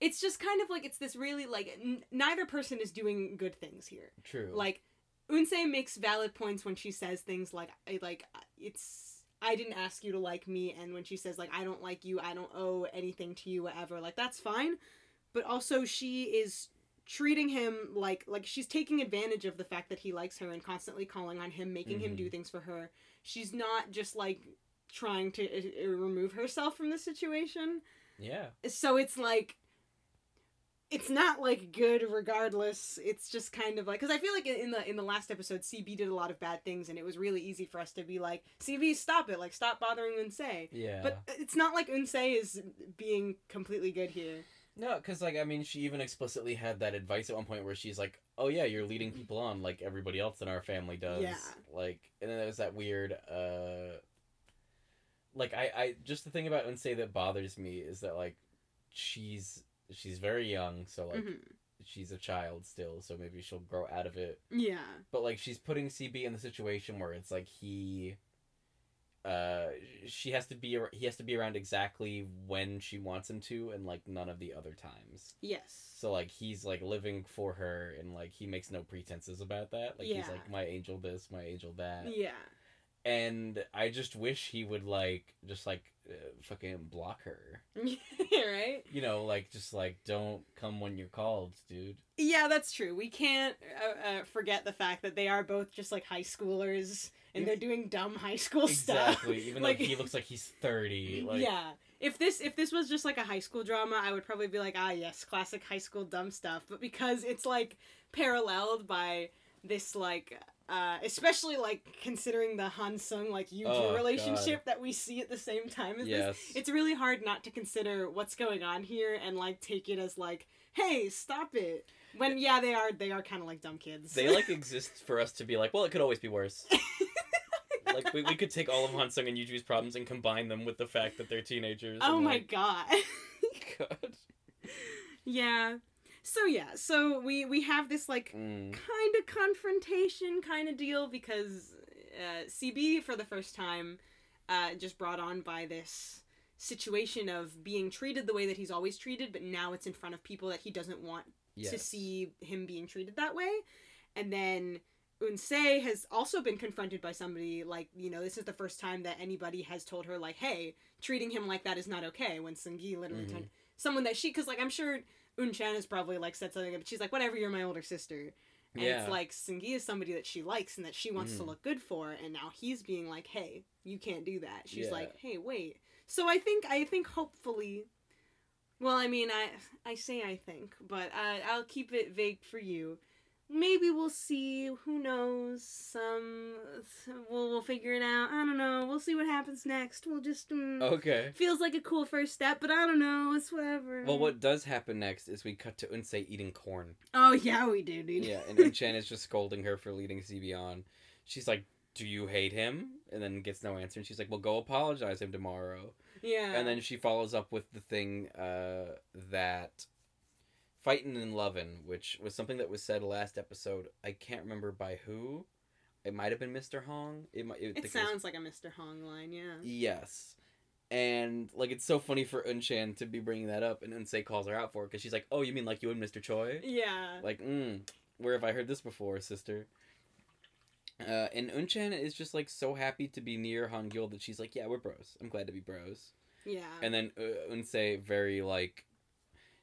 It's just kind of like it's this really like n- neither person is doing good things here. True. Like Unse makes valid points when she says things like like it's I didn't ask you to like me and when she says like I don't like you, I don't owe anything to you whatever. Like that's fine. But also she is treating him like like she's taking advantage of the fact that he likes her and constantly calling on him, making him Mhm. do things for her. She's not just like trying to uh, remove herself from the situation. yeah. So it's like it's not like good regardless. It's just kind of like because I feel like in the in the last episode, CB did a lot of bad things, and it was really easy for us to be like, CB, stop it, like stop bothering Unse. Yeah. But it's not like Unse is being completely good here. No, because like I mean, she even explicitly had that advice at one point where she's like, "Oh yeah, you're leading people on like everybody else in our family does." Yeah. Like, and then there was that weird, uh, like I, I just the thing about Unsay that bothers me is that like she's she's very young, so like Mhm. she's a child still, so maybe she'll grow out of it. Yeah. But like she's putting CB in the situation where it's like he uh she has to be he has to be around exactly when she wants him to and like none of the other times. Yes. So like he's like living for her and like he makes no pretenses about that. Like he's like my angel this, my angel that. Yeah. And I just wish he would like just like uh, fucking block her. [LAUGHS] right. You know, like just like don't come when you're called, dude. Yeah, that's true. We can't uh, uh, forget the fact that they are both just like high schoolers and Yeah. they're doing dumb high school stuff. Exactly. Even [LAUGHS] Like- though he looks like he's 30. [LAUGHS] Like yeah. If this if this was just like a high school drama, I would probably be like, ah, yes, classic high school dumb stuff. But because it's like paralleled by this like. Uh, especially like considering the Han Sung like Yuju Oh, relationship that we see at the same time as Yes. this, it's really hard not to consider what's going on here and like take it as like, hey, stop it. When yeah, they are they are kind of like dumb kids. they like exist for us to be like, well, it could always be worse. [LAUGHS] like we, we could take all of Hansung and Yuju's problems and combine them with the fact that they're teenagers. oh my like, god. [LAUGHS] [LAUGHS] god. yeah. So yeah, so we we have this like Mm. kind of confrontation kind of deal because uh, CB for the first time uh, just brought on by this situation of being treated the way that he's always treated, but now it's in front of people that he doesn't want to see him being treated that way. And then Unsei has also been confronted by somebody like, you know, this is the first time that anybody has told her like, hey, treating him like that is not okay. When Sungi literally Mhm. turned someone that she, because like I'm sure Unchan has probably like said something, but she's like, whatever, you're my older sister. And Yeah. it's like Sungi is somebody that she likes and that she wants to Mhm. look good for, and now he's being like, "Hey, you can't do that." She's Yeah. like, "Hey, wait." So I think I think hopefully, well, I mean, I I say I think, but I, I'll keep it vague for you. Maybe we'll see. Who knows? Some we'll we'll figure it out. I don't know. We'll see what happens next. We'll just mm, Okay. feels like a cool first step, but I don't know. It's whatever. Well, what does happen next is we cut to Unsei eating corn. Oh yeah, we do, dude. Yeah, and Unchan [LAUGHS] is just scolding her for leading CB on. She's like, "Do you hate him?" And then gets no answer, and she's like, "Well, go apologize him tomorrow." yeah. And then she follows up with the thing uh, that fighting and loving, which was something that was said last episode. I can't remember by who. it might have been Mr. Hong. It might. It sounds like a Mr. Hong line, yeah. Yes. And like it's so funny for Unchan to be bringing that up, and Unsei calls her out for it because she's like, "Oh, you mean like you and Mr. Choi?" Yeah. Like, mm, where have I heard this before, sister? Uh, and Unchan is just like so happy to be near Hangyul that she's like, "Yeah, we're bros. I'm glad to be bros." yeah. And then uh, Unsei very like,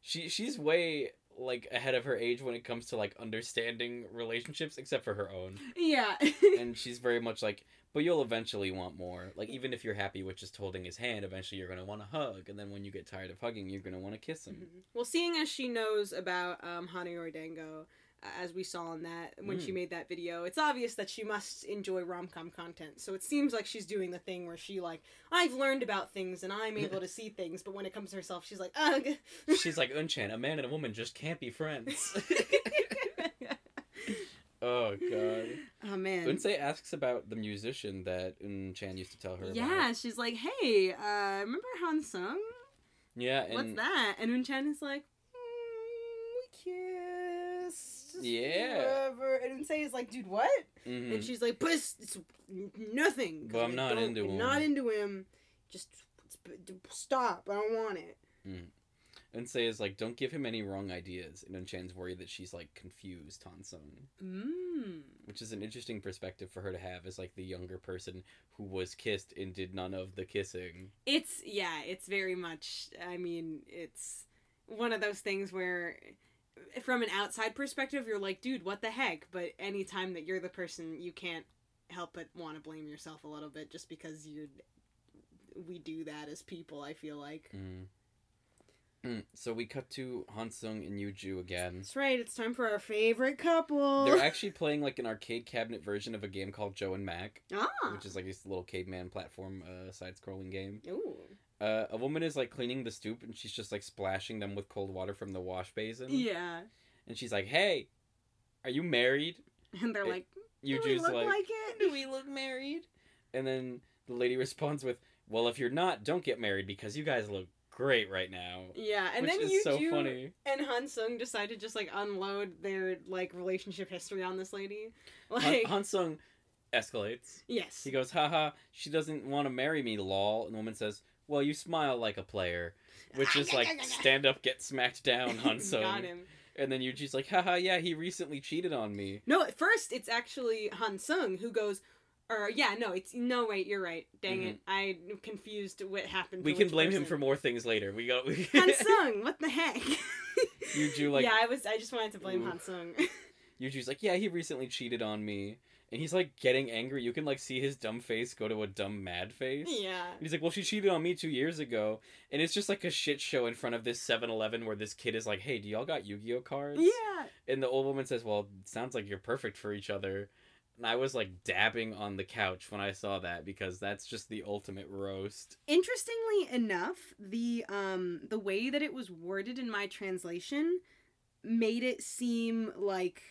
she she's way like ahead of her age when it comes to like understanding relationships, except for her own. yeah. and she's very much like, but you'll eventually want more. Like even if you're happy with just holding his hand, eventually you're gonna want to hug, and then when you get tired of hugging, you're gonna want to kiss him. Mhm. Well, seeing as she knows about um, Hana Yori Dango, as we saw in that when she Mm. made that video, it's obvious that she must enjoy rom com content. So it seems like she's doing the thing where she like, I've learned about things and I'm able to see things, but when it comes to herself, she's like, ugh. She's like Unchan, a man and a woman just can't be friends. [LAUGHS] [LAUGHS] oh god. oh man. Unsei asks about the musician that Unchan used to tell her Yeah, about. she's like, hey, uh, remember Han Sung? Yeah, and What's that? And Unchan is like, mm, we kissed. Yeah. Whatever. And Unsei is like, dude, what? Mhm. And she's like, but it's, it's nothing. But I'm not into him." Not into him. Just stop. I don't want it. Unse is like, don't give him any wrong ideas. And Unchan's worried that she's like confused Hansung. Mm. Which is an interesting perspective for her to have as like the younger person who was kissed and did none of the kissing. It's yeah. It's very much. I mean, it's one of those things where. From an outside perspective, you're like, dude, what the heck? But anytime that you're the person, you can't help but want to blame yourself a little bit just because you're. We do that as people, I feel like. Mm. Mm. So we cut to Hansung and Yuju again. That's right, it's time for our favorite couple. They're [LAUGHS] actually playing like an arcade cabinet version of a game called Joe and Mac, ah. which is like this little caveman platform uh, side-scrolling game. Ooh. Uh, a woman is like cleaning the stoop and she's just like splashing them with cold water from the wash basin. Yeah. And she's like, "Hey, are you married?" And they're like, do we look like, like, it? "Do we look married?" And then the lady [LAUGHS] responds with, "Well, if you're not, don't get married because you guys look great right now." Yeah, and Which then is Yuju so funny. and Han Sung decide to just like unload their like relationship history on this lady. Han, Like, Hansung escalates. yes, He goes, haha, she doesn't want to marry me, lol. And the woman says, well, you smile like a player. Which is [LAUGHS] like, stand up, get smacked down, [LAUGHS] got Hansung. him. And then Yuju's like, haha, yeah, he recently cheated on me. No, at first it's actually Han Sung who goes. Or yeah, no, it's no wait, you're right. Dang it, I confused what happened. Mm-hmm. We can blame him for more things later. We go. Han [LAUGHS] Sung. What the heck? Yuju, like, yeah, I was. I just wanted to blame Ooh. Han Sung. Yuju's like, yeah, he recently cheated on me. And he's like getting angry. You can like see his dumb face go to a dumb mad face. yeah. And he's like, well, she cheated on me two years ago. And it's just like a shit show in front of this 7 Eleven where this kid is like, hey, do y'all got Yu Gi Oh cards? Yeah. And the old woman says, well, sounds like you're perfect for each other. And I was like dabbing on the couch when I saw that because that's just the ultimate roast. Interestingly enough, the um the way that it was worded in my translation made it seem like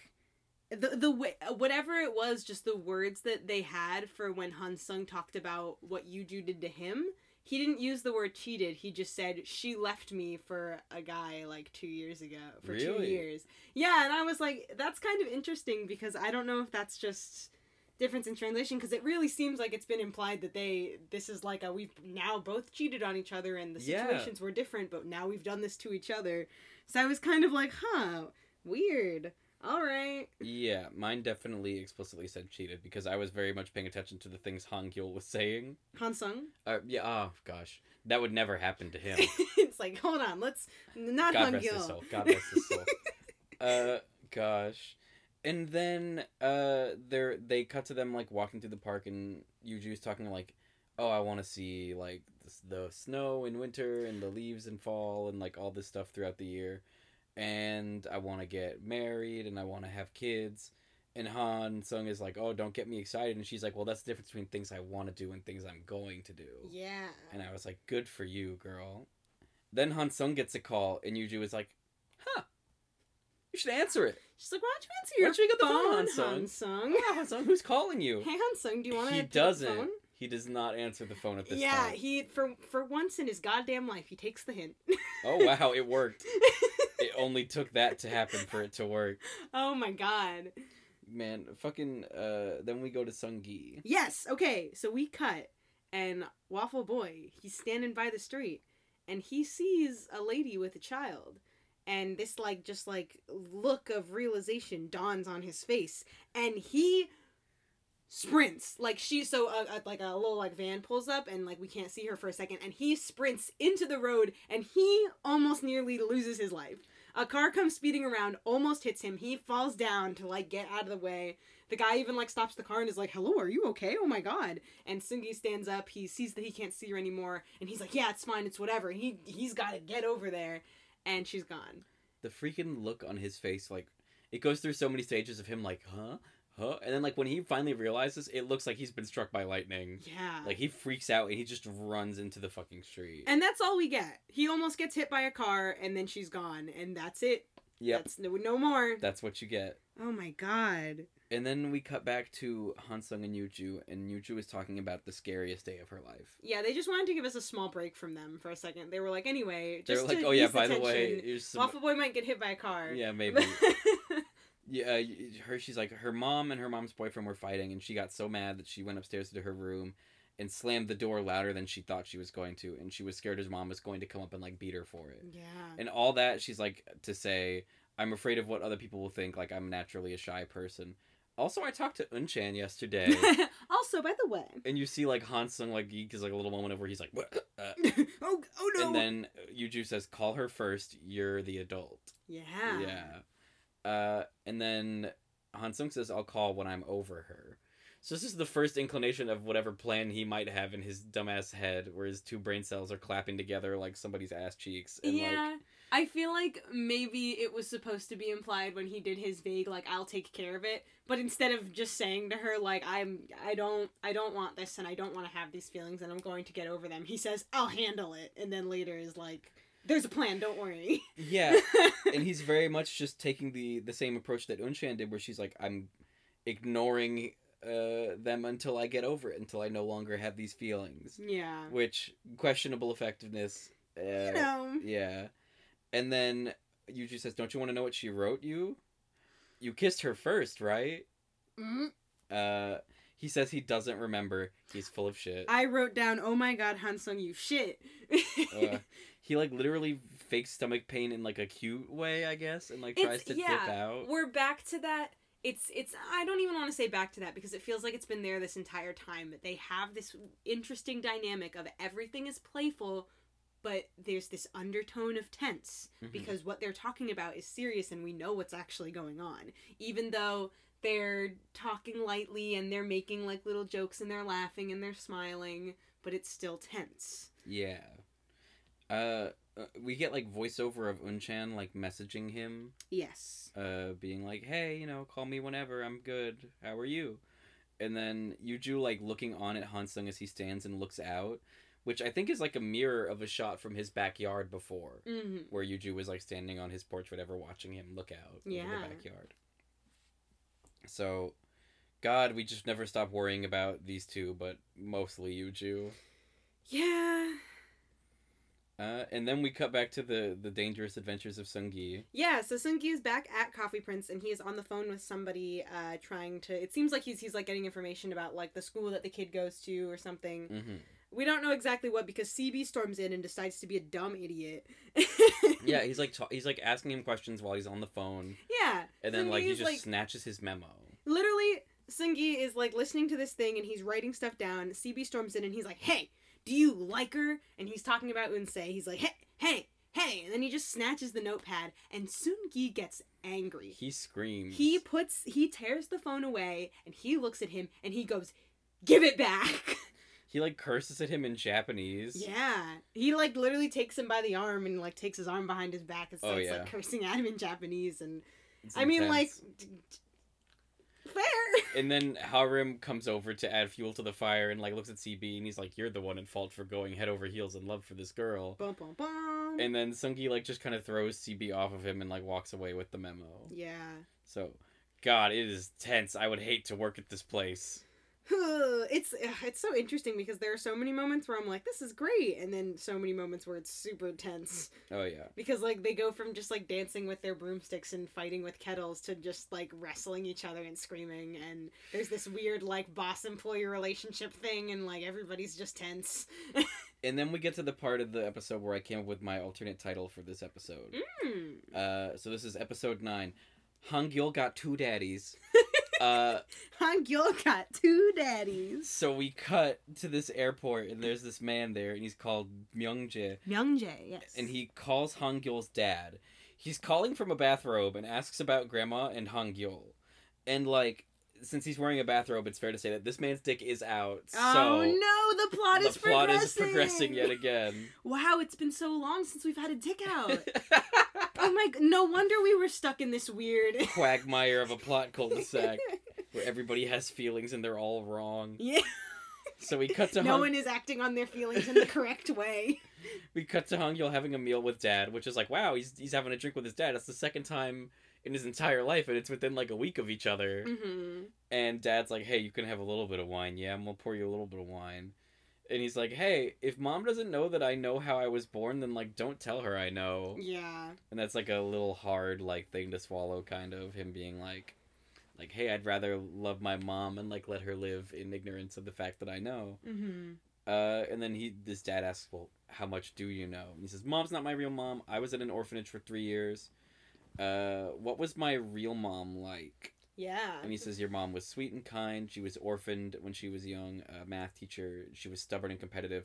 the the way whatever it was, just the words that they had for when Han Sung talked about what Yuju did to him. He didn't use the word cheated. He just said she left me for a guy like two years ago for two years. Yeah, and I was like, that's kind of interesting because I don't know if that's just difference in translation because it really seems like it's been implied that they this is like a we've now both cheated on each other and the Yeah. situations were different but now we've done this to each other so i was kind of like huh weird all right Yeah, mine definitely explicitly said cheated because I was very much paying attention to the things Han Gyul was saying. han sung Uh, yeah, oh gosh. That would never happen to him. [LAUGHS] it's like hold on let's not God Han rest his soul. God rest his soul. [LAUGHS] uh, gosh. And then uh, they're they cut to them like walking through the park, and Yuju's talking like, "Oh, I want to see like the, the snow in winter and the leaves in fall and like all this stuff throughout the year, and I want to get married and I want to have kids." And Han Sung is like, "Oh, don't get me excited," and she's like, "Well, that's the difference between things I want to do and things I'm going to do." yeah And I was like, good for you, girl. Then Han Sung gets a call, and Yuju is like, huh, you should answer it. she's like why don't you answer your Why don't you up the phone, phone Han Sung? Han Sung Yeah, Han Sung, who's calling you? hey Han Sung do you want to he doesn't. Up the phone He does not answer the phone at this yeah time. Yeah, he for for once in his goddamn life he takes the hint Oh, wow, it worked. It only took that to happen for it to work. [LAUGHS] oh my god man, fucking. Uh, then we go to Sungi. Yes. Okay. So we cut, and Waffle Boy, he's standing by the street, and he sees a lady with a child, and this like just like look of realization dawns on his face, and he sprints. Like she so uh, uh, like a little like van pulls up and like we can't see her for a second and he sprints into the road and he almost nearly loses his life. A car comes speeding around almost hits him. He falls down to like get out of the way. The guy even like stops the car and is like hello are you okay? Oh my god. And sungi stands up. He sees that he can't see her anymore and he's like yeah it's fine. It's whatever. He he's got to get over there and she's gone. The freaking look on his face, like it goes through so many stages of him, like, huh, huh, and then like when he finally realizes, it looks like he's been struck by lightning. yeah Like he freaks out and he just runs into the fucking street. and that's all we get he almost gets hit by a car and then she's gone and that's it yep, that's no, no more that's what you get. oh my god And then we cut back to Hansung and Yuju, and Yuju is talking about the scariest day of her life. Yeah, they just wanted to give us a small break from them for a second. They were like, anyway, just like, to oh yeah, by the tension, way, some... Waffle Boy might get hit by a car. yeah, maybe. [LAUGHS] [LAUGHS] yeah, uh, her. She's like, her mom and her mom's boyfriend were fighting, and she got so mad that she went upstairs to her room and slammed the door louder than she thought she was going to, and she was scared his mom was going to come up and like beat her for it. yeah. And all that, she's like to say, I'm afraid of what other people will think. Like I'm naturally a shy person. Also, I talked to Unchan yesterday. [LAUGHS] also, by the way, and you see like Hansung like geek is like a little moment of where he's like, "What?" [LAUGHS] Uh, oh, oh no. and then Yuju says, "Call her first. You're the adult." yeah. Yeah. Uh, and then Hansung says, "I'll call when I'm over her." So this is the first inclination of whatever plan he might have in his dumbass head, where his two brain cells are clapping together like somebody's ass cheeks. And yeah. I feel like maybe it was supposed to be implied when he did his vague like I'll take care of it, but instead of just saying to her like I'm I don't I don't want this and I don't want to have these feelings and I'm going to get over them. He says I'll handle it and then later is like there's a plan, don't worry. yeah, [LAUGHS] and he's very much just taking the the same approach that Unchan did, where she's like, "I'm ignoring uh, them until I get over it, until I no longer have these feelings." yeah. Which questionable effectiveness. Uh, You know. Yeah. And then Yuju says, Don't you want to know what she wrote you? You kissed her first, right? Mm. Uh he says he doesn't remember. He's full of shit. I wrote down, "Oh my God, Hansung, you shit." Uh, he like literally fakes stomach pain in like a cute way, I guess, and like tries to It's- yeah, out. We're back to that. It's it's. I don't even want to say back to that because it feels like it's been there this entire time. That they have this interesting dynamic of everything is playful, but there's this undertone of tense Mhm. because what they're talking about is serious and we know what's actually going on. Even though they're talking lightly and they're making like little jokes and they're laughing and they're smiling, but it's still tense. Yeah. Uh, uh, we get like voiceover of Unchan like messaging him, Yes. uh, being like, "Hey, you know, call me whenever. I'm good. How are you?" And then Yuju like looking on at Hansung as he stands and looks out, which I think is like a mirror of a shot from his backyard before, hmm where Yuju was like standing on his porch, whatever, watching him look out over Yeah. the backyard. So, God, we just never stop worrying about these two, but mostly Yuju. Yeah. Uh, and then we cut back to the the dangerous adventures of Sungi. Yeah, so Sungi is back at Coffee Prince and he is on the phone with somebody uh trying to it seems like he's he's like getting information about like the school that the kid goes to or something. hmm We don't know exactly what because CB storms in and decides to be a dumb idiot. [LAUGHS] Yeah, he's like ta- he's like asking him questions while he's on the phone, Yeah. and then like he just snatches his memo. literally Sungi is like listening to this thing and he's writing stuff down. CB storms in and he's like, "Hey, do you like her?" And he's talking about Unsei. He's like, "Hey, hey, hey." And then he just snatches the notepad and Sungi gets angry. He screams. He puts he tears the phone away and he looks at him and he goes, "Give it back." [LAUGHS] he like curses at him in Japanese. yeah. He like literally takes him by the arm and like takes his arm behind his back and Oh, starts yeah. like cursing at him in Japanese and It's I mean like fair. And then Harim comes over to add fuel to the fire and like looks at CB and he's like, "You're the one in fault for going head over heels in love for this girl." Bum bum bum. And then Sungi like just kind of throws CB off of him and like walks away with the memo. yeah. So, God, it is tense. I would hate to work at this place. [SIGHS] it's it's so interesting because there are so many moments where I'm like, this is great, and then so many moments where it's super tense Oh yeah. because like they go from just like dancing with their broomsticks and fighting with kettles to just like wrestling each other and screaming, and there's this weird like boss employee relationship thing, and like everybody's just tense. [LAUGHS] And then we get to the part of the episode where I came up with my alternate title for this episode. Hmm. Uh, so this is episode nine. Hung got two daddies. [LAUGHS] uh, [LAUGHS] Gil got two daddies. so we cut to this airport, and there's this man there, and he's called Myungjae, Myungjae, yes. and he calls Hung Gil's dad. He's calling from a bathrobe and asks about Grandma and Hung Gil, and like. Since he's wearing a bathrobe, it's fair to say that this man's dick is out. Oh so no, the plot the is plot progressing. is progressing yet again. [LAUGHS] Wow, it's been so long since we've had a dick out. [LAUGHS] oh my! No wonder we were stuck in this weird. [LAUGHS] quagmire of a plot cul-de-sac [LAUGHS] where everybody has feelings and they're all wrong. yeah. So we cut to No Hung, one is acting on their feelings in the correct way. [LAUGHS] we cut to Hung Yul having a meal with Dad, which is like, wow, he's he's having a drink with his dad. That's the second time in his entire life, and it's within like a week of each other. Mm-hmm. And Dad's like, hey, you can have a little bit of wine. Yeah, I'm gonna pour you a little bit of wine. And he's like, hey, if Mom doesn't know that I know how I was born, then like don't tell her I know. Yeah. And that's like a little hard like thing to swallow, kind of him being like, like, hey, I'd rather love my mom and like let her live in ignorance of the fact that I know. Mm-hmm. Uh, and then he, this dad asks, well, how much do you know? And he says, mom's not my real mom. I was at an orphanage for three years. Uh, what was my real mom like? Yeah. And he says, your mom was sweet and kind. She was orphaned when she was young. A math teacher. She was stubborn and competitive.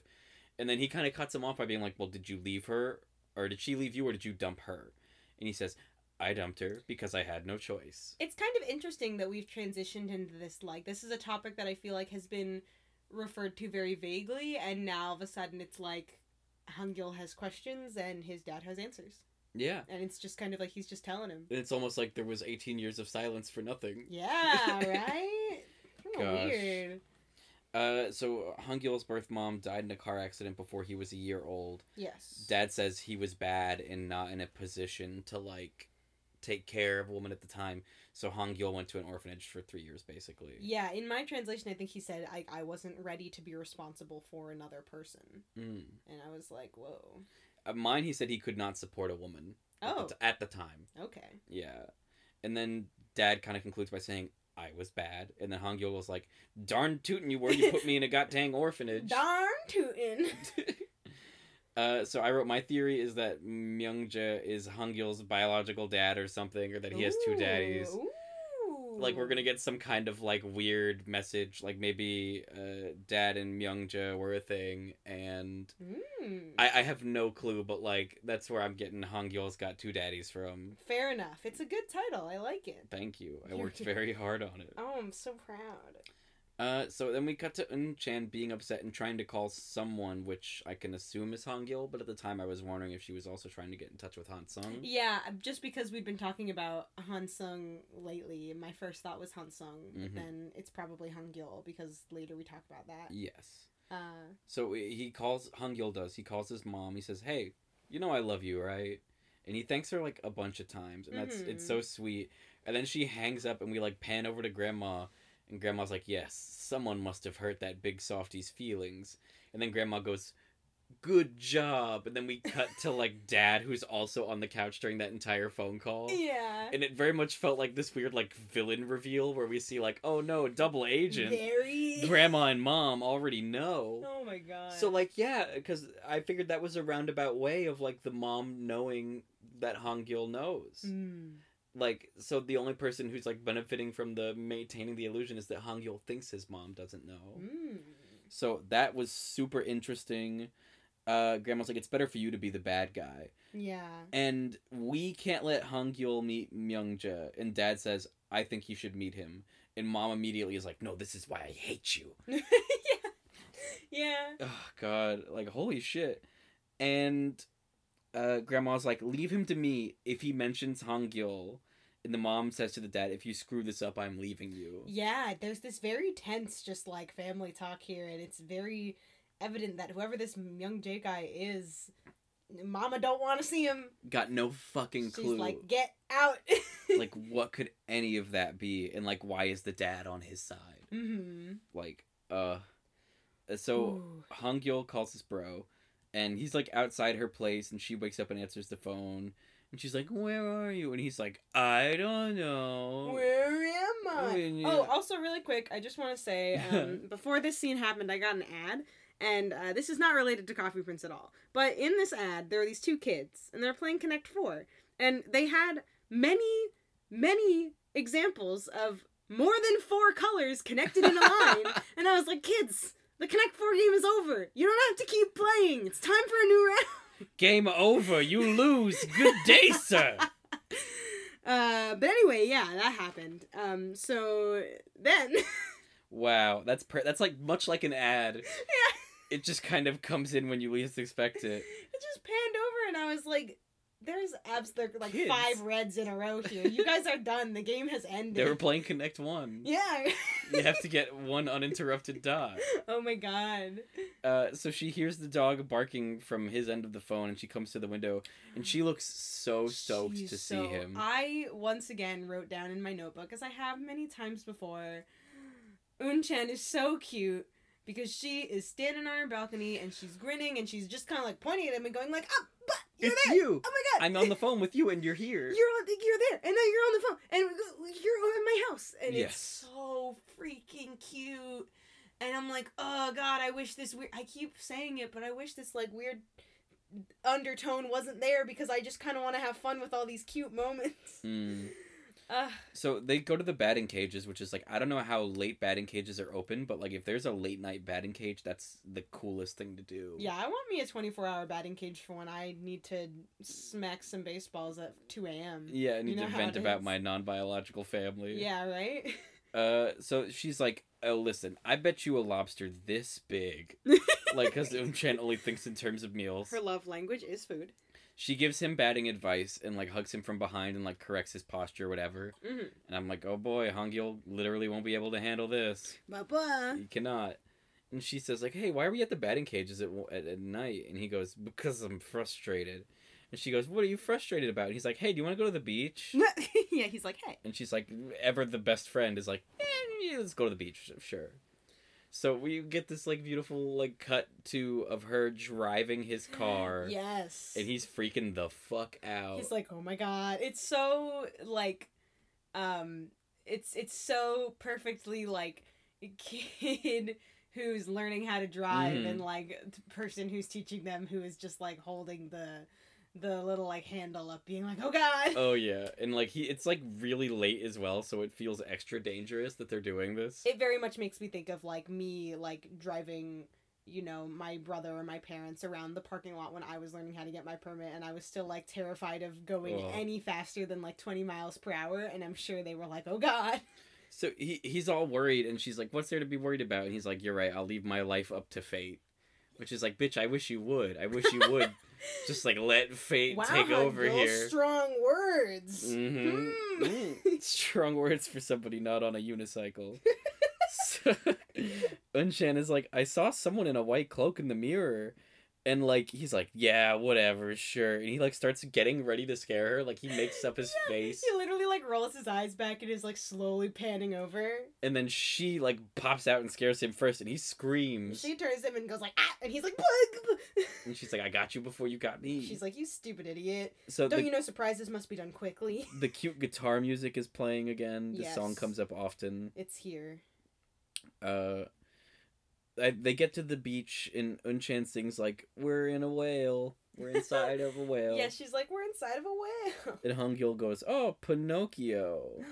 And then he kind of cuts him off by being like, well, did you leave her, or did she leave you, or did you dump her? And he says, I dumped her because I had no choice. it's kind of interesting that we've transitioned into this like this is a topic that I feel like has been referred to very vaguely and now all of a sudden it's like Hangil has questions and his dad has answers. Yeah. And it's just kind of like he's just telling him. And it's almost like there was 18 years of silence for nothing. [LAUGHS] Yeah, [LAUGHS] right? Gosh. weird. Uh, so Hungil's birth mom died in a car accident before he was a year old. Yes. Dad says he was bad and not in a position to like take care of a woman at the time. So Hangil went to an orphanage for three years, basically. Yeah, in my translation, I think he said I, I wasn't ready to be responsible for another person. Mm. And I was like, whoa. Uh, mine, he said he could not support a woman. At, Oh. the, t- at the time, Okay. yeah. And then Dad kind of concludes by saying, "I was bad," and then Hangil was like, "Darn tootin' you were! You put me in a goddamn [LAUGHS] orphanage." Darn tootin'. [LAUGHS] Uh, so I wrote my theory is that Myungja is Hangil's biological dad or something, or that he has two daddies. Ooh. Like we're gonna get some kind of like weird message, like maybe uh, dad and Myungja were a thing, and Mm. I, I have no clue, but like that's where I'm getting Hangil's got two daddies from. Fair enough. It's a good title. I like it. Thank you. I worked very hard on it. Oh, I'm so proud. Uh, so then we cut to Un Chan being upset and trying to call someone, which I can assume is Hangil, but at the time I was wondering if she was also trying to get in touch with Han Sung. Yeah, just because we've been talking about Han Sung lately, my first thought was Han Sung, but Mhm. then it's probably Han Gil because later we talk about that. Yes. Uh, So he calls Hangil does. He calls his mom. He says, "Hey, you know I love you, right?" And he thanks her like a bunch of times, and that's it's Mhm. so sweet. And then she hangs up, and we like pan over to Grandma, and Grandma's like, "Yes, someone must have hurt that big softy's feelings." And then Grandma goes, "Good job." And then we cut to [LAUGHS] like Dad, who's also on the couch during that entire phone call. yeah. And it very much felt like this weird like villain reveal where we see like, "Oh no, double agent." Very. Grandma and mom already know. Oh my god. So like yeah, because I figured that was a roundabout way of like the mom knowing that Hangil knows. Mm. Like so the only person who's like benefiting from the maintaining the illusion is that Hangil thinks his mom doesn't know. Mm. So that was super interesting. Uh, Grandma's like, it's better for you to be the bad guy, Yeah. and we can't let Hangil meet Myungja. And Dad says, I think you should meet him. And Mom immediately is like, No, this is why I hate you. [LAUGHS] yeah. Yeah. oh god like holy shit and uh grandma's like leave him to me if he mentions hangul and the mom says to the dad if you screw this up i'm leaving you Yeah, there's this very tense, just like family talk here, and it's very evident that whoever this young J guy is, Mama don't want to see him. got no fucking She's clue like, like, get out. [LAUGHS] Like, what could any of that be and like why is the dad on his side Mm-hmm. Like, uh, so Hong Gil calls his bro, and he's like outside her place, and she wakes up and answers the phone, and she's like, "Where are you?" And he's like, "I don't know." Where am I? When you- Oh, also really quick, I just want to say, [LAUGHS] um, before this scene happened, I got an ad, and uh, this is not related to Coffee Prince at all. But in this ad, there are these two kids, and they're playing Connect Four, and they had many, many examples of more than four colors connected in a line, [LAUGHS] and I was like, kids. The Connect 4 game is over. You don't have to keep playing. It's time for a new round. Game over. You lose. Good day, [LAUGHS] sir. Uh, but anyway, yeah, that happened. Um, so then, [LAUGHS] Wow, that's per- that's like much like an ad. yeah, It just kind of comes in when you least expect it. [LAUGHS] it just panned over, and I was like, "There's abs, there like Kids. five reds in a row here. You guys are done. The game has ended." They were playing Connect One. yeah. You have to get one uninterrupted dog. [LAUGHS] oh my god. Uh, so she hears the dog barking from his end of the phone, and she comes to the window, and she looks so stoked She's to see so- him. I once again wrote down in my notebook, as I have many times before, Unchan is so cute because she is standing on her balcony and she's grinning and she's just kind of like pointing at him and going like, "Oh, but you're it's there! you. Oh my god! I'm on the phone with you, and you're here. You're on, you're there, and now you're on the phone, and you're in my house, and Yes. it's so freaking cute. And I'm like, oh god, I wish this weird. I keep saying it, but I wish this like weird undertone wasn't there because I just kind of want to have fun with all these cute moments. Hmm. Uh, [SIGHS] So they go to the batting cages, which is like I don't know how late batting cages are open, but like if there's a late night batting cage, that's the coolest thing to do. yeah, I want me a 24 hour batting cage for when I need to smack some baseballs at 2 a.m. Yeah, I need know to vent about my non-biological family. Yeah, right? [LAUGHS] Uh, so she's like, "Oh, listen, I bet you a lobster this big, [LAUGHS] like, because Unchan only thinks in terms of meals." Her love language is food. She gives him batting advice and like hugs him from behind and like corrects his posture, or whatever. Mm-hmm. And I'm like, "Oh boy, Hongil literally won't be able to handle this. Bye-bye. He cannot." And she says, "Like, hey, why are we at the batting cages at at, at night?" And he goes, "Because I'm frustrated." And she goes, "What are you frustrated about?" And he's like, "Hey, do you want to go to the beach?" [LAUGHS] yeah, he's like, hey. And she's like, ever the best friend is like, eh, yeah, let's go to the beach, sure. So we get this like beautiful like cut to of her driving his [GASPS] car, Yes. and he's freaking the fuck out. He's like, oh my god, it's so like, um, it's it's so perfectly like kid [LAUGHS] who's learning how to drive Mhm. and like person who's teaching them who is just like holding the the little like handle up, being like, oh god. oh yeah, and like he, it's like really late as well, so it feels extra dangerous that they're doing this. It very much makes me think of like me like driving you know my brother or my parents around the parking lot when I was learning how to get my permit and I was still like terrified of going Ugh. any faster than like 20 miles per hour and I'm sure they were like oh god So he he's all worried, and she's like, "What's there to be worried about?" And he's like, "You're right. I'll leave my life up to fate." Which is like, bitch, I wish you would. I wish you would [LAUGHS] just like let fate wow take over here. strong words Mhm. Hmm. Mm. Strong words for somebody not on a unicycle. so, [LAUGHS] [LAUGHS] Unchan is like, I saw someone in a white cloak in the mirror. And like he's like, yeah, whatever, sure. And he like starts getting ready to scare her. Like he makes up his [LAUGHS] Yeah, face. he literally like rolls his eyes back and is like slowly panning over And then she like pops out and scares him first and he screams. she turns him and goes like ah and he's like "Bug." And she's like, I got you before you got me. she's like you stupid idiot so don't the, you know surprises must be done quickly [LAUGHS] the cute guitar music is playing again. The song comes up often. it's here uh I, they get to the beach and Unchan sings like we're in a whale we're inside of a [LAUGHS] whale Yeah, she's like, we're inside of a whale. and Hungil goes oh Pinocchio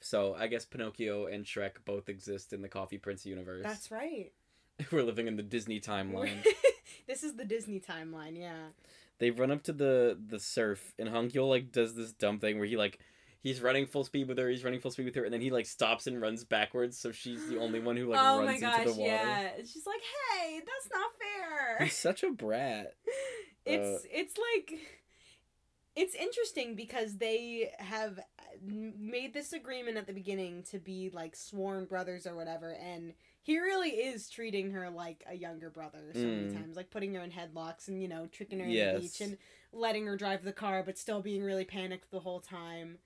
so I guess Pinocchio and Shrek both exist in the Coffee Prince universe That's right. [LAUGHS] we're living in the Disney timeline [LAUGHS] this is the Disney timeline, yeah. they run up to the the surf and Hungil like does this dumb thing where he like he's running full speed with her he's running full speed with her and then he like stops and runs backwards so she's the only one who like oh runs gosh, into the water yeah. She's like, hey, that's not fair. he's such a brat [LAUGHS] it's it's like it's interesting because they have made this agreement at the beginning to be like sworn brothers or whatever and he really is treating her like a younger brother so many Mm. times like putting her in headlocks and you know tricking her in the beach and letting her drive the car but still being really panicked the whole time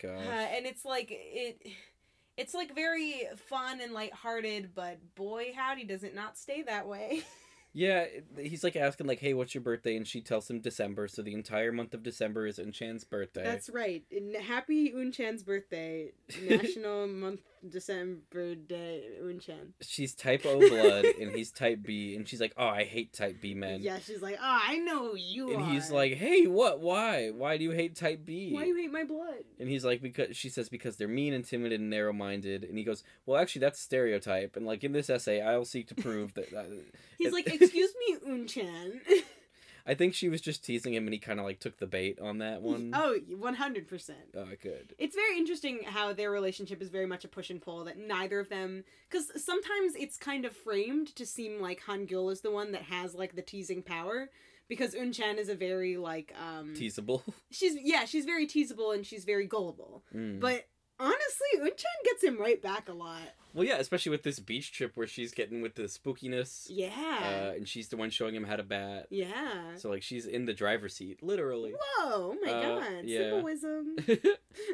gosh Uh, and it's like it it's like very fun and lighthearted, but boy howdy does it not stay that way. [LAUGHS] Yeah, he's like asking like, "Hey, what's your birthday?" And she tells him December. So the entire month of December is Unchan's birthday. That's right. And happy Unchan's birthday. [LAUGHS] National month December day Unchan. She's type O blood and he's type B, and she's like, "Oh, I hate type B men." Yeah, she's like, oh, I know you And are. he's like, "Hey, what? Why? Why do you hate type B?" why do you hate my blood? And he's like, because she says because they're mean, intimidated, and narrow-minded. And he goes, well, actually, that's stereotype. And like in this essay, I'll seek to prove that. that He's like, [LAUGHS] excuse me, Unchan. [LAUGHS] I think she was just teasing him, and he kind of like took the bait on that one. oh, 100%. oh, good. It's very interesting how their relationship is very much a push and pull that neither of them because sometimes it's kind of framed to seem like Han Gil is the one that has like the teasing power because Unchan is a very like um Teasable. [LAUGHS] she's yeah she's very teasable and she's very gullible Mm. but honestly Unchan gets him right back a lot Well, yeah, especially with this beach trip where she's getting with the spookiness, yeah uh, and she's the one showing him how to bat. yeah So like she's in the driver's seat, literally. whoa oh my Uh, god yeah. symbolism [LAUGHS]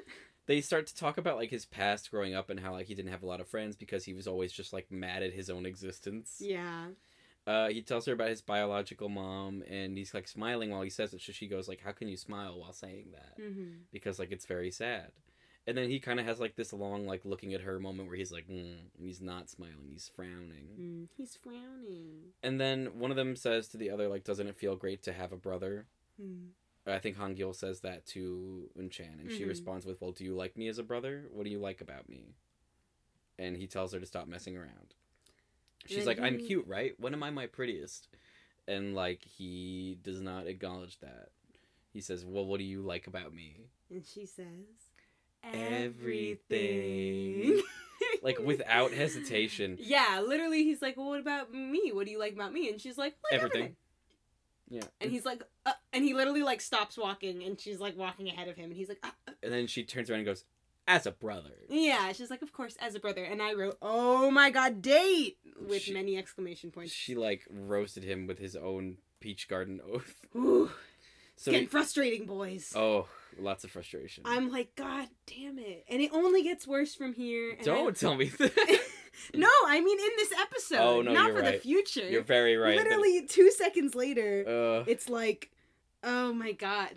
[LAUGHS] they start to talk about like his past growing up and how like he didn't have a lot of friends because he was always just like mad at his own existence. yeah Uh, he tells her about his biological mom, and he's like smiling while he says it. So she goes like, "How can you smile while saying that?" hmm Because like it's very sad. And then he kind of has like this long like looking at her moment where he's like, mm, and he's not smiling, he's frowning. mm, he's frowning And then one of them says to the other like, "Doesn't it feel great to have a brother?" Hmm. I think Han Gil says that to Unchan, and she Mhm. responds with, "Well, do you like me as a brother? What do you like about me?" And he tells her to stop messing around. She's like, "I'm cute, right? When am I my prettiest?" And like he does not acknowledge that. He says, "Well, what do you like about me?" And she says, Everything. [LAUGHS] Like without hesitation. yeah, literally, he's like, "Well, what about me? What do you like about me?" And she's like, like Everything. everything. Yeah. And he's like, uh, and he literally like stops walking, and she's like walking ahead of him, and he's like, uh, uh. And then she turns around and goes, "As a brother." yeah. She's like, of course, as a brother. And I wrote, "Oh my god, date!" with She- many exclamation points. She like roasted him with his own peach garden oath. Ooh, So getting he- frustrating, boys. oh, lots of frustration. I'm like, God damn it! And it only gets worse from here. Don't I- tell me [LAUGHS] that. no, I mean in this episode. Oh, no, not for the future. You're very right. Literally two seconds later, uh, it's like, oh my god.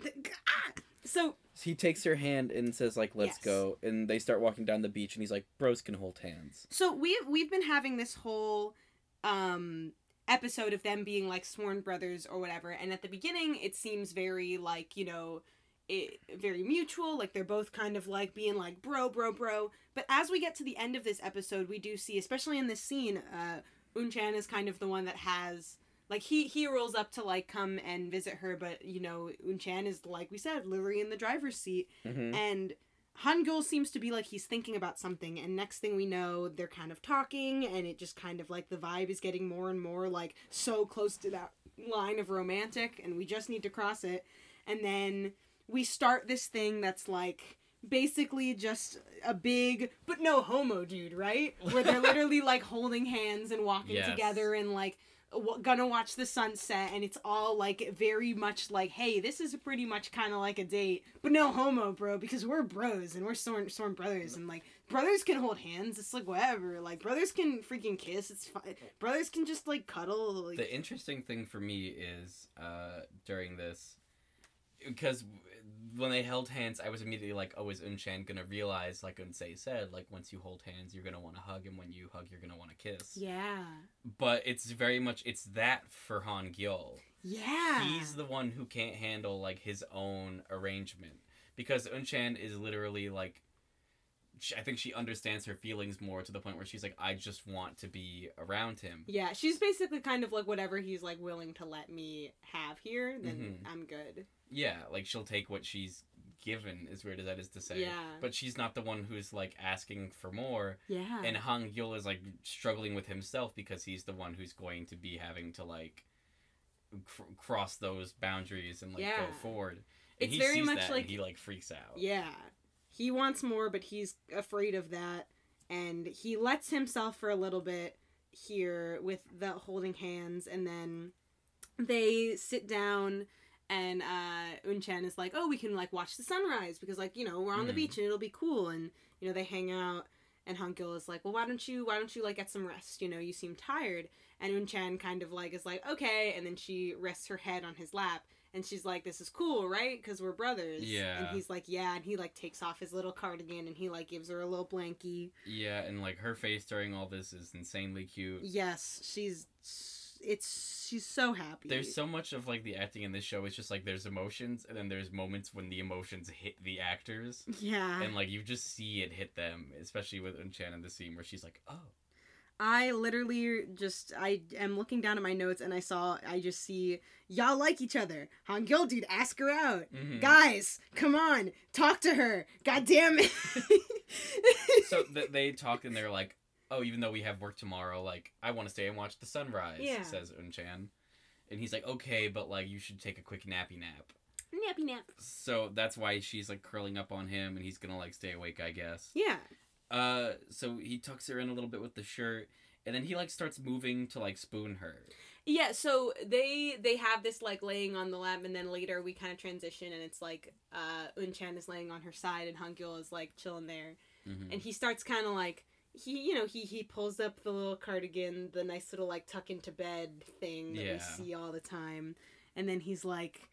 Ah! So he takes her hand and says like, "Let's Yes. go." And they start walking down the beach, and he's like, "Bros can hold hands." so we've we've been having this whole um episode of them being like sworn brothers or whatever, and at the beginning it seems very like you know. It, very mutual like they're both kind of like being like bro bro bro. But as we get to the end of this episode we do see especially in this scene uh unchan is kind of the one that has like he he rolls up to like come and visit her but you know unchan is like we said literally in the driver's seat. Hmm and Hangul seems to be like he's thinking about something, and next thing we know, they're kind of talking, and it just kind of like the vibe is getting more and more like so close to that line of romantic, and we just need to cross it. And then we start this thing that's like basically just a big but no homo dude, right? Where they're [LAUGHS] literally like holding hands and walking Yes. together and like w- gonna watch the sunset and it's all like very much like hey this is pretty much kind of like a date but no homo bro because we're bros and we're sworn, sworn brothers and like brothers can hold hands it's like whatever like brothers can freaking kiss it's fine brothers can just like cuddle like The interesting thing for me is uh, during this, because when they held hands, I was immediately like, "Oh, is Unchan gonna realize, like Unse said, like once you hold hands, you're gonna want to hug, and when you hug, you're gonna want to kiss." yeah But it's very much it's that for Han Gil. yeah He's the one who can't handle like his own arrangement because Unchan is literally like. she- I think she understands her feelings more to the point where she's like, I just want to be around him. yeah she's basically kind of like whatever he's like willing to let me have here then Mhm. i'm good Yeah, like she'll take what she's given, as weird as that is to say. Yeah. But she's not the one who's like asking for more. yeah And Han Gil is like struggling with himself because he's the one who's going to be having to like cr- cross those boundaries and like Yeah. go forward. And It's very much like- he like freaks out. Yeah. He wants more, but he's afraid of that. And he lets himself for a little bit here with the holding hands. And then they sit down, and uh, Unchan is like, oh, we can like watch the sunrise because, like, you know, we're on the Mhm. beach and it'll be cool. And, you know, they hang out. and Hangul is like, well, why don't you why don't you like get some rest? You know, you seem tired. And Unchan kind of like is like, okay, and then she rests her head on his lap. And she's like, "This is cool, right? Because we're brothers." Yeah. And he's like, "Yeah." And he like takes off his little cardigan and he like gives her a little blankie. Yeah, and like her face during all this is insanely cute. Yes, she's it's she's so happy. There's so much of like the acting in this show. It's just like there's emotions, and then there's moments when the emotions hit the actors, yeah. and like you just see it hit them, especially with Unchan in the scene where she's like, "Oh, I literally just I am looking down at my notes and I saw I just see y'all like each other. Hangul dude, ask her out. mhm." Guys, come on, talk to her. God damn it. [LAUGHS] so th- they talk and they're like, "Oh, even though we have work tomorrow, like I want to stay and watch the sunrise." Yeah. Says Unchan, and he's like, "Okay, but like you should take a quick nappy nap." nappy nap. So that's why she's like curling up on him, and he's gonna like stay awake, I guess. Yeah. Uh, so he tucks her in a little bit with the shirt, and then he like starts moving to like spoon her. Yeah, so they they have this like laying on the lap and then later we kind of transition and it's like uh Unchan is laying on her side and Hangul is like chilling there. Mhm. and he starts kind of like he you know he he pulls up the little cardigan the nice little like tuck into bed thing that Yeah. we see all the time and then he's like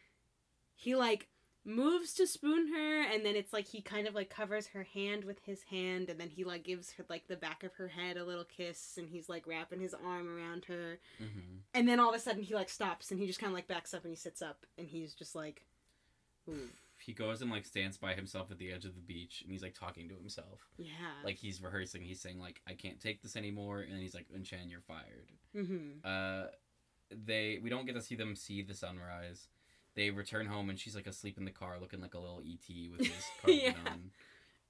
he like moves to spoon her and then it's like he kind of like covers her hand with his hand and then he like gives her like the back of her head a little kiss and he's like wrapping his arm around her Mhm. and then all of a sudden he like stops and he just kind of like backs up and he sits up and he's just like Ooh, He goes and like stands by himself at the edge of the beach, and he's like talking to himself, yeah like he's rehearsing. He's saying like, "I can't take this anymore," and he's like, "Unchan, you're fired." mm-hmm. Uh, they we don't get to see them see the sunrise. They return home and she's like asleep in the car, looking like a little ET with his [LAUGHS] cardigan Yeah. on.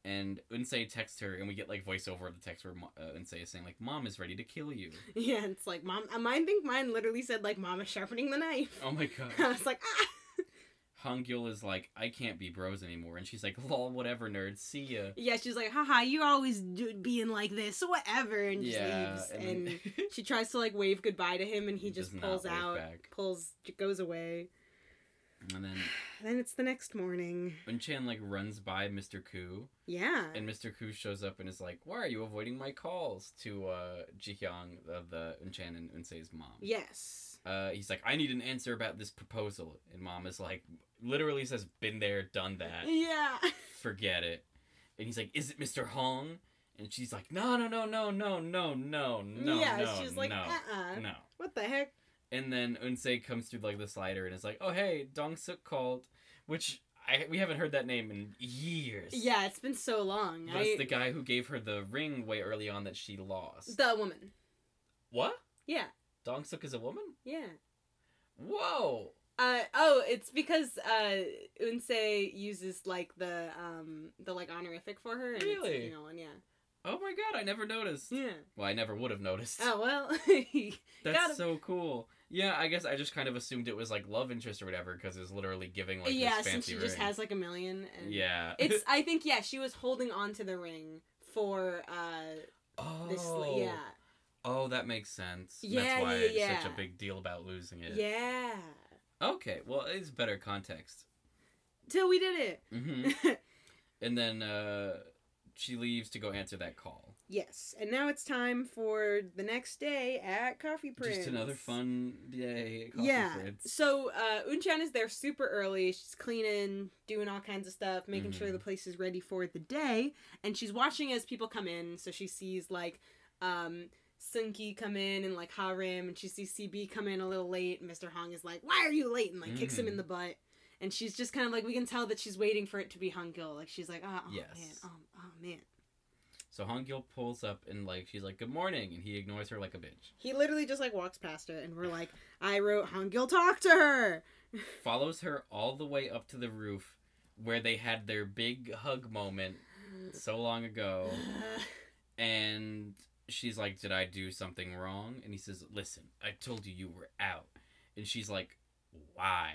And Unse texts her, and we get like voiceover of the text where uh, Unse is saying like, "Mom is ready to kill you." [LAUGHS] Yeah, it's like mom. uh, Mine think mine literally said like mom is sharpening the knife. Oh my god. [LAUGHS] I was like, ah. Hangul is like, "I can't be bros anymore," and she's like, [LAUGHS] "Lol, whatever, nerd. See ya." Yeah, she's like, haha, you're always do- being like this, whatever, and just yeah, leaves. and, And, then [LAUGHS] she tries to like wave goodbye to him, and he, He just pulls out, back. pulls, goes away. and then [SIGHS] Then it's the next morning. Unchan like runs by Mr. Ku, Yeah. and Mr. Ku shows up and is like, "Why are you avoiding my calls?" To uh, Jihyang, uh, the Unchan and Unse's mom. yes. Uh, he's like, I need an answer about this proposal, and mom is like, literally says, "Been there, done that." Yeah. [LAUGHS] Forget it. And he's like, "Is it Mr. Hong?" And she's like, "No, no, no, no, no, no, no, no, yeah." No, she's like, no, uh-uh. no." What the heck? And then Unse comes through like the slider and is like, "Oh hey, Dong Suk called," which I, we haven't heard that name in years. Yeah, it's been so long. That's I... the guy who gave her the ring way early on that she lost. The woman. What? Yeah. Dong Suk is a woman? Yeah. Whoa. Uh oh, it's because uh Unse uses like the um the like honorific for her and Really? it's female one, yeah. Oh my god, I never noticed. Yeah. Well, I never would have noticed. Oh well. [LAUGHS] That's so cool. Yeah, I guess I just kind of assumed it was like love interest or whatever because it's literally giving like yeah, since she just has like a million and Yeah. It's [LAUGHS] I think yeah, she was holding on to the ring for uh oh. this yeah. Oh, that makes sense. Yeah, That's why yeah, it's yeah. such a big deal about losing it. Yeah. Okay, well, it's better context. Till we did it. hmm [LAUGHS] and then uh she leaves to go answer that call. yes. And now it's time for the next day at Coffee Prince. Just another fun day. at Coffee yeah. Prince. So uh Unchan is there super early. She's cleaning, doing all kinds of stuff, making sure Mhm. the place is ready for the day. And she's watching as people come in. So she sees like um Sungi come in and like Harim and she sees CB come in a little late and Mr. Hong is like, Why are you late? and like kicks him in Mhm. the butt. And she's just kind of like we can tell that she's waiting for it to be Hangul. Like she's like, oh, oh Yes. man, oh, oh man. So Hongil pulls up and like she's like, "Good morning," and he ignores her like a bitch. He literally just like walks past her and we're like, I wrote Hangul talk to her. [LAUGHS] follows her all the way up to the roof where they had their big hug moment so long ago [SIGHS] and she's like did i do something wrong and he says listen i told you you were out and she's like why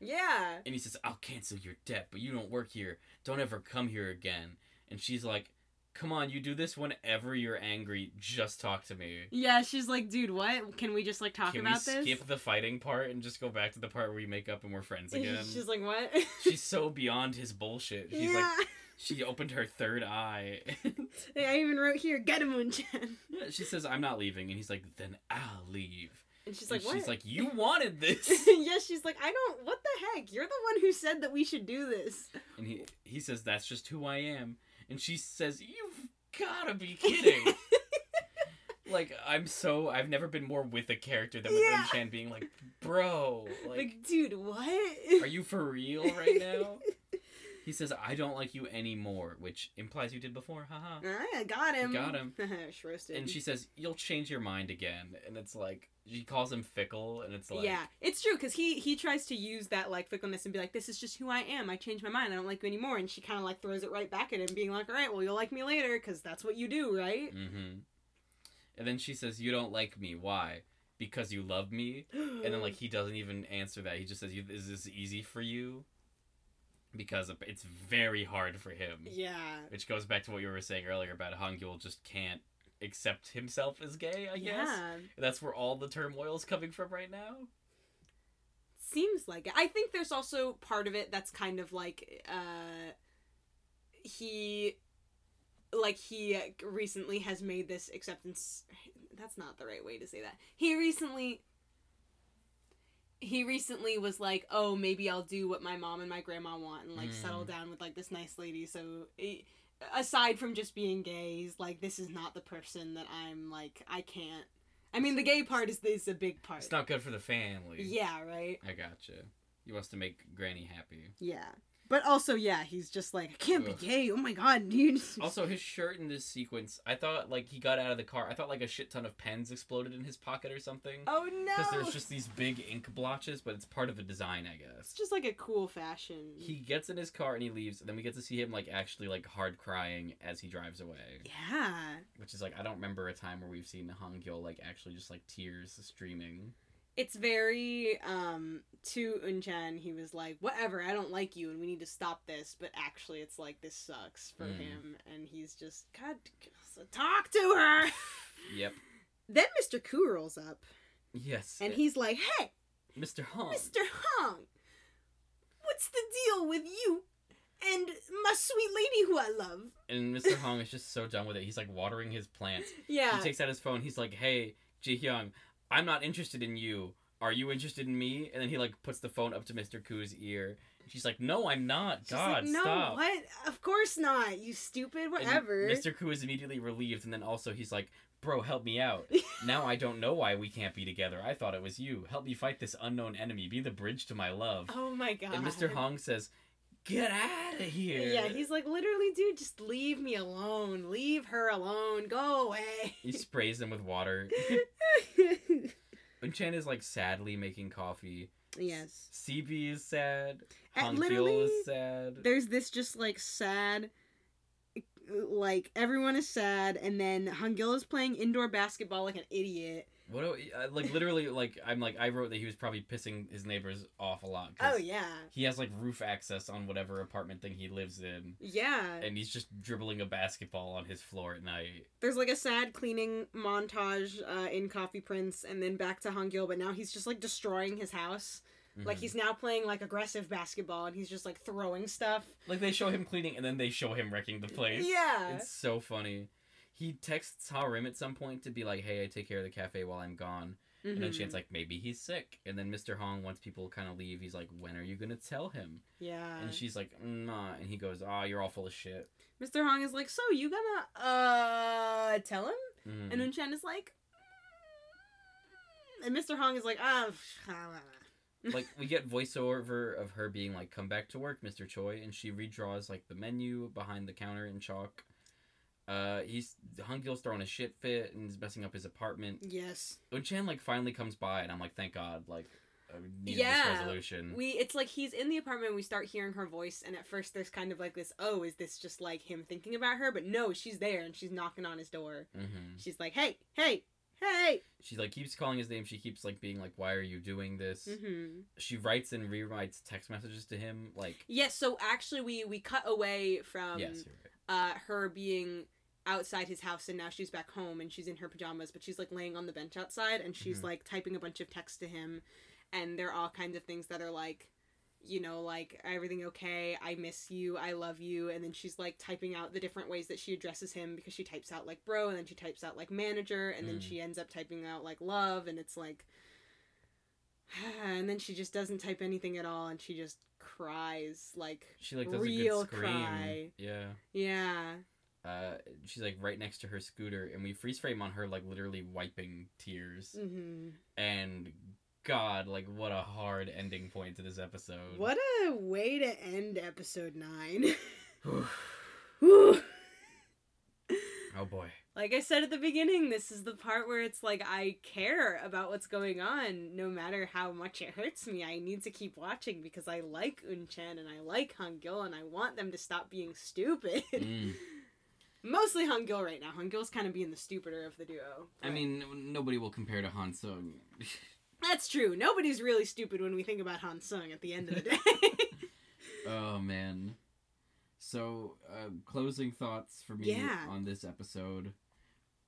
yeah. and he says i'll cancel your debt but you don't work here don't ever come here again and she's like come on you do this whenever you're angry just talk to me Yeah, she's like, dude, what? Can we just like talk can about we this? skip the fighting part and just go back to the part where we make up and we're friends [LAUGHS] again She's like, what? she's so beyond his bullshit she's like [LAUGHS] yeah. She opened her third eye. [LAUGHS] I even wrote here, get him, Unchan. she says, "I'm not leaving," and he's like, "Then I'll leave." And she's And like, what? she's like, "You [LAUGHS] wanted this." [LAUGHS] yes, she's like, I don't. What the heck? You're the one who said that we should do this. and he he says, "That's just who I am." And she says, "You've gotta be kidding." like I'm so I've never been more with a character than with Yeah. Unchan being like, "Bro, Like, like, dude, what? are you for real right now?" He says, "I don't like you anymore," which implies you did before. Haha. I got him. Got him. [LAUGHS] Roasted. And she says, "You'll change your mind again," and it's like she calls him fickle, and it's like, yeah, it's true because he he tries to use that like fickleness and be like, "This is just who I am. I changed my mind. I don't like you anymore." And she kind of like throws it right back at him, being like, "All right, well, you'll like me later because that's what you do, right?" Mm-hmm. And then she says, "You don't like me. Why? Because you love me." [GASPS] And then like he doesn't even answer that. He just says, "You- "Is this easy for you?" Because it's very hard for him. yeah, Which goes back to what you were saying earlier about Hangyul just can't accept himself as gay. I guess that's where all the turmoil is coming from right now. seems like it. I think there's also part of it that's kind of like uh he like he recently has made this acceptance that's not the right way to say that. He recently he recently was like, "Oh, maybe I'll do what my mom and my grandma want and like Mm. settle down with like this nice lady." So eh, aside from just being gay, he's like this is not the person that I'm like I can't. I mean, the gay part is is a big part. It's not good for the family. Yeah, right. I gotcha. He wants to make Granny happy. Yeah. But also, yeah, he's just like, I can't Ugh. be gay. Oh my god, dude. [LAUGHS] Also, his shirt in this sequence, I thought like he got out of the car. I thought like a shit ton of pens exploded in his pocket or something. oh no! Because there's just these big ink blotches, but it's part of the design, I It's guess. just like a cool fashion. He gets in his car and he leaves, and then we get to see him like actually like hard crying as he drives away. Yeah. Which is like I don't remember a time where we've seen Hong Gil like actually just like tears streaming. It's very um to Unchan, he was like, Whatever, I don't like you and we need to stop this, but actually it's like this sucks for Mm. him and he's just God talk to her [LAUGHS] Yep. Then Mr. Koo rolls up Yes. and he's like, Hey, Mr. Hong. Mr. Hong, what's the deal with you and my sweet lady who I love? And Mr. Hong is just so done with it. He's like watering his plants. [LAUGHS] Yeah. He takes out his phone. He's like, "Hey, Ji Hyung, I'm not interested in you. Are you interested in me?" And then he like puts the phone up to Mr. Koo's ear. She's like, "No, I'm not. She's God, like, no, stop." what? Of course not. You stupid. And Whatever. Mr. Koo is immediately relieved, and then also he's like, "Bro, help me out. [LAUGHS] now I don't know why we can't be together. I thought it was you. Help me fight this unknown enemy. Be the bridge to my love." Oh my god. and Mr. Hong says, "Get out of here." Yeah, he's like, literally, dude, just leave me alone. Leave her alone. Go away. He sprays them with water. [LAUGHS] Unchan is like sadly making coffee. yes. CB is sad. Literally, is sad. There's this just like sad. Like everyone is sad, and then Hungil is playing indoor basketball like an idiot. What do I, like literally like I'm like I wrote that he was probably pissing his neighbors off a lot. Oh yeah, He has like roof access on whatever apartment thing he lives in, yeah. and he's just dribbling a basketball on his floor at night. There's like a sad cleaning montage uh, in Coffee Prince, and then back to Hungil, but now he's just like destroying his house. Like Mhm. he's now playing like aggressive basketball, and he's just like throwing stuff. like they show him cleaning, and then they show him wrecking the place. Yeah. It's so funny. He texts Harim at some point to be like, "Hey, I take care of the cafe while I'm gone." And then Mhm. Chan's like, maybe he's sick. And then Mr. Hong, once people kind of leave, he's like, when are you gonna tell him? yeah. And she's like, nah. And he goes, ah, you're all full of shit. Mr. Hong is like, so you gonna uh tell him? Mhm. And then Chen is like, mm. and Mr. Hong is like, ah. [LAUGHS] like we get voiceover of her being like, "Come back to work, Mr. Choi," and she redraws like the menu behind the counter in chalk. Uh, he's Hungil's throwing a shit fit and is messing up his apartment. yes. When Chan like finally comes by, and I'm like, "Thank God!" Like, I Yeah, this resolution. We it's like he's in the apartment. We start hearing her voice, and at first there's kind of like this. Oh, is this just like him thinking about her? But no, she's there, and she's knocking on his door. hmm She's like, hey, hey, hey. She like keeps calling his name. She keeps like being like, "Why are you doing this?" Mm-hmm. She writes and rewrites text messages to him. Like, Yes. So actually, we we cut away from yes, right. uh her being outside his house and now she's back home and she's in her pajamas but she's like laying on the bench outside and she's Mhm. like typing a bunch of texts to him and they're all kinds of things that are like you know, like everything okay? I miss you. I love you. And then she's like typing out the different ways that she addresses him because she types out like bro, and then she types out like manager, and then Mm. she ends up typing out like love, and it's like, [SIGHS] and then she just doesn't type anything at all, and she just cries like She like real a good scream. cry. Yeah. Yeah. Uh, she's like right next to her scooter, and we freeze frame on her like literally wiping tears. hmm And God, like what a hard ending point to this episode. What a way to end episode nine. [SIGHS] [SIGHS] oh boy. like I said at the beginning, this is the part where it's like I care about what's going on, no matter how much it hurts me. I need to keep watching because I like Unchan and I like Hangul and I want them to stop being stupid. Mm. [LAUGHS] Mostly Hangul right now. Hangul's kind of being the stupider of the duo. I mean, nobody will compare to Han Sung. [LAUGHS] that's true. Nobody's really stupid when we think about Han Sung at the end of the day. [LAUGHS] oh man. So, uh, closing thoughts for me Yeah. on this episode.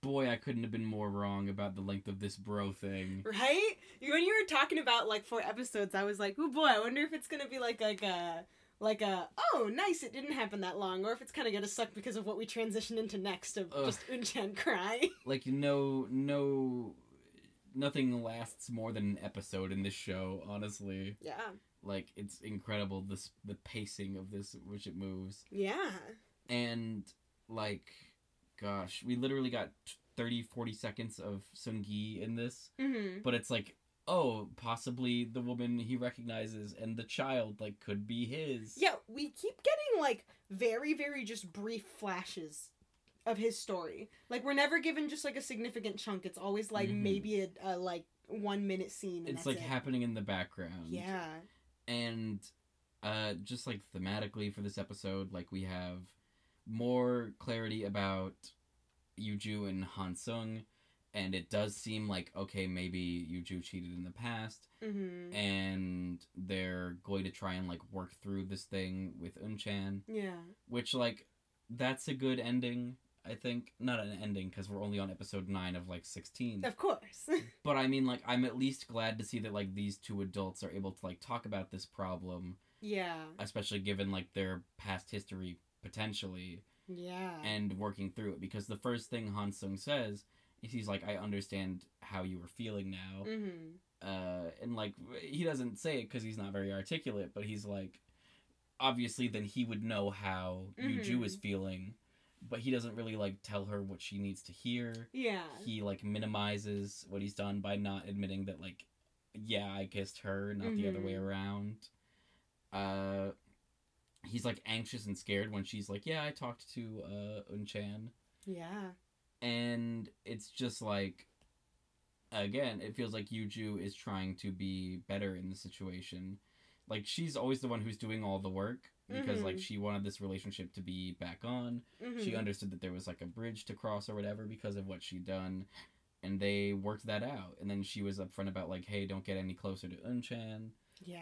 Boy, I couldn't have been more wrong about the length of this bro thing. right? When you were talking about like four episodes, I was like, "Oh boy, I wonder if it's gonna be like like a like a oh nice, it didn't happen that long, or if it's kind of gonna suck because of what we transition into next of Ugh. just Unchan crying." [LAUGHS] Like, no, no, nothing lasts more than an episode in this show. Honestly, yeah, like it's incredible this the pacing of this which it moves. yeah, and like gosh we literally got t- 30 40 seconds of sungi in this mm-hmm. but it's like oh possibly the woman he recognizes and the child like could be his yeah. We keep getting like very very just brief flashes of his story. Like we're never given just like a significant chunk. It's always like Mhm. maybe a, a like one minute scene. And it's like it. happening in the background Yeah. and uh just like thematically for this episode like we have more clarity about Yuju and Han Sung and it does seem like okay maybe Yuju cheated in the past Mm-hmm. and they're going to try and like work through this thing with Unchan, Yeah. which like that's a good ending. I think not an ending because we're only on episode nine of like sixteen. Of course. [LAUGHS] But I mean, like I'm at least glad to see that like these two adults are able to like talk about this problem, yeah. especially given like their past history potentially, Yeah. and working through it. Because the first thing Han Sung says he's like, "I understand how you are feeling now." mm-hmm. uh, and like he doesn't say it because he's not very articulate, but he's like, obviously, then he would know how Yuju Mhm. is feeling, but he doesn't really like tell her what she needs to hear. Yeah. He like minimizes what he's done by not admitting that like, yeah, I kissed her, not the other way Mhm. around. Uh, he's like anxious and scared when she's like, yeah, I talked to uh Unchan Yeah. It's just like again it feels like yuju is trying to be better in the situation like she's always the one who's doing all the work because like Mhm. she wanted this relationship to be back on Mm-hmm. she understood that there was like a bridge to cross or whatever because of what she'd done and they worked that out and then she was upfront about like hey don't get any closer to unchan yeah.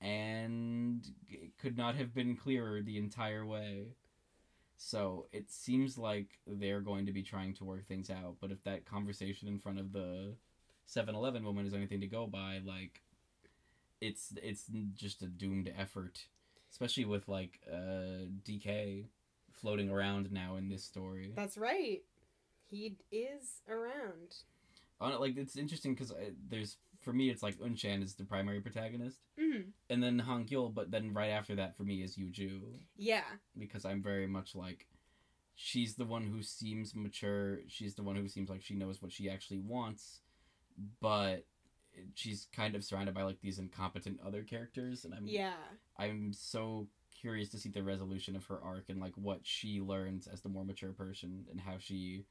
and it could not have been clearer the entire way. So it seems like they're going to be trying to work things out, but if that conversation in front of the 7-Eleven woman is anything to go by, like it's it's just a doomed effort, especially with like uh DK floating around now in this story. That's right. He is around. On like it's interesting because there's for me it's like Unchan is the primary protagonist, Mm-hmm. and then Han Gil, but then right after that for me is Yuju. Yeah. because I'm very much like she's the one who seems mature. She's the one who seems like she knows what she actually wants, but she's kind of surrounded by like these incompetent other characters, and I'm Yeah. I'm so curious to see the resolution of her arc and like what she learns as the more mature person and how she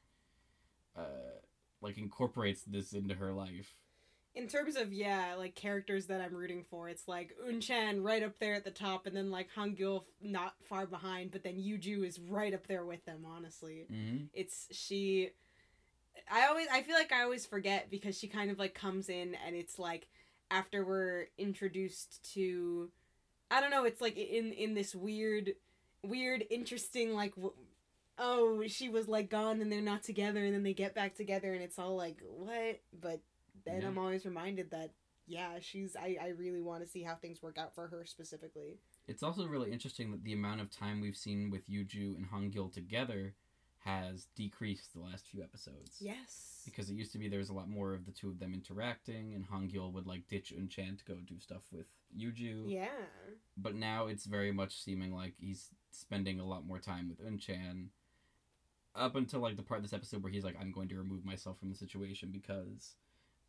uh like incorporates this into her life. In terms of yeah, like characters that I'm rooting for, it's like Unchan right up there at the top, and then like Hangul not far behind, but then Yuju is right up there with them. Honestly, Mm-hmm. it's she i always i feel like i always forget because she kind of like comes in and it's like after we're introduced to i don't know it's like in in this weird weird interesting like oh she was like gone and they're not together and then they get back together and it's all like what but then Yeah. i'm always reminded that yeah, she's I I really want to see how things work out for her specifically. It's also really interesting that the amount of time we've seen with Yuju and Hangul together has decreased the last few episodes. Yes. Because it used to be there was a lot more of the two of them interacting, and Hangul would like ditch Unchan to go do stuff with Yuju. Yeah. But now it's very much seeming like he's spending a lot more time with Unchan. Up until like the part of this episode where he's like, "I'm going to remove myself from the situation because,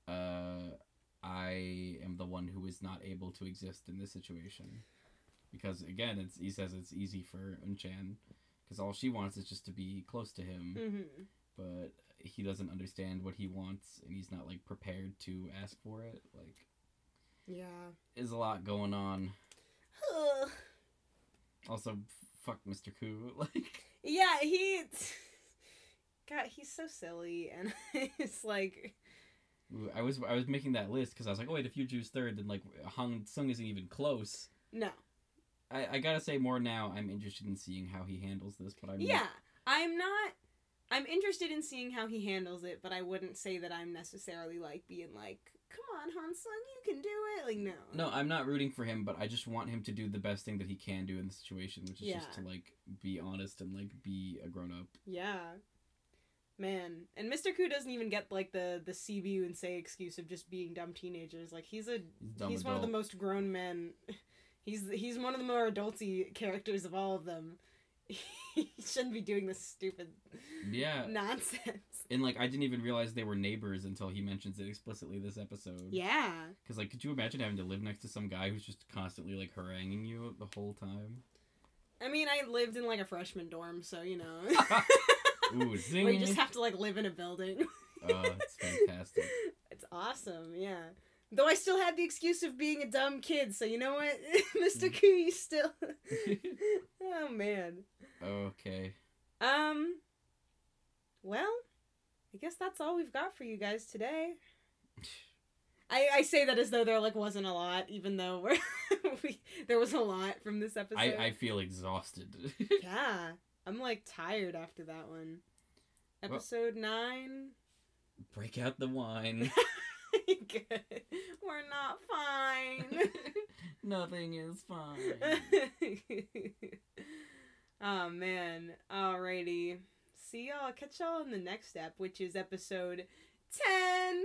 uh, I am the one who is not able to exist in this situation." Because again, it's he says it's easy for Unchan because all she wants is just to be close to him, Mm-hmm. but he doesn't understand what he wants and he's not like prepared to ask for it. Like, Yeah. there's a lot going on. Also, fuck Mr. Koo. [LAUGHS] Like, yeah, he. [LAUGHS] God, he's so silly, and [LAUGHS] it's like, I was I was making that list because I was like, oh wait, if Yuju's third, then like Hung Sung isn't even close. no. I, I gotta say more now. I'm interested in seeing how he handles this, but I'm Yeah, I'm not. I'm interested in seeing how he handles it, but I wouldn't say that I'm necessarily like being like, "Come on, Han Sung, you can do it." Like, no. No, I'm not rooting for him, but I just want him to do the best thing that he can do in the situation, which is just to like be honest and like be a grown up. Yeah. Man, and Mr. Koo doesn't even get like the the CBU and say excuse of just being dumb teenagers. Like he's a He's he's one of the most grown men. [LAUGHS] He's he's one of the more adulty characters of all of them. [LAUGHS] he shouldn't be doing this stupid Yeah, nonsense. and like I didn't even realize they were neighbors until he mentions it explicitly this episode. Yeah. Because like, could you imagine having to live next to some guy who's just constantly like haranguing you the whole time? I mean, I lived in like a freshman dorm, so you know. [LAUGHS] Ooh, [LAUGHS] zing! Where you just have to like live in a building. Oh, it's fantastic. [LAUGHS] It's awesome, yeah. Though I still had the excuse of being a dumb kid, so you know what, [LAUGHS] Mr. Koo, you still. oh man. okay. Um. Well, I guess that's all we've got for you guys today. [SIGHS] I, I say that as though there like wasn't a lot, even though we're, we there was a lot from this episode. I, I feel exhausted. yeah, I'm like tired after that one. Well- Episode nine. Break out the wine. [LAUGHS] Good. We're not fine. [LAUGHS] Nothing is fine. [LAUGHS] oh man. Alrighty. See y'all. Catch y'all in the next step, which is episode ten.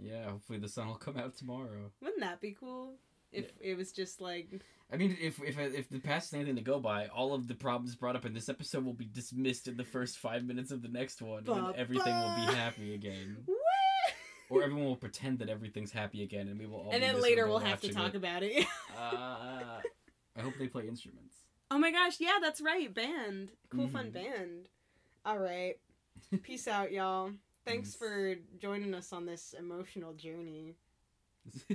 Yeah, hopefully the sun will come out tomorrow. Wouldn't that be cool? If it was just like I mean, if if if the past is anything to go by, all of the problems brought up in this episode will be dismissed in the first five minutes of the next one, Ba- and everything will be happy again. [LAUGHS] Woo! Or everyone will pretend that everything's happy again, and we will all. and then later we'll have to talk it. about it. [LAUGHS] Uh, I hope they play instruments. oh my gosh, yeah, that's right. Band. Cool fun Mhm. band. Alright. Peace out, y'all. Thanks for joining us on this emotional journey. [LAUGHS]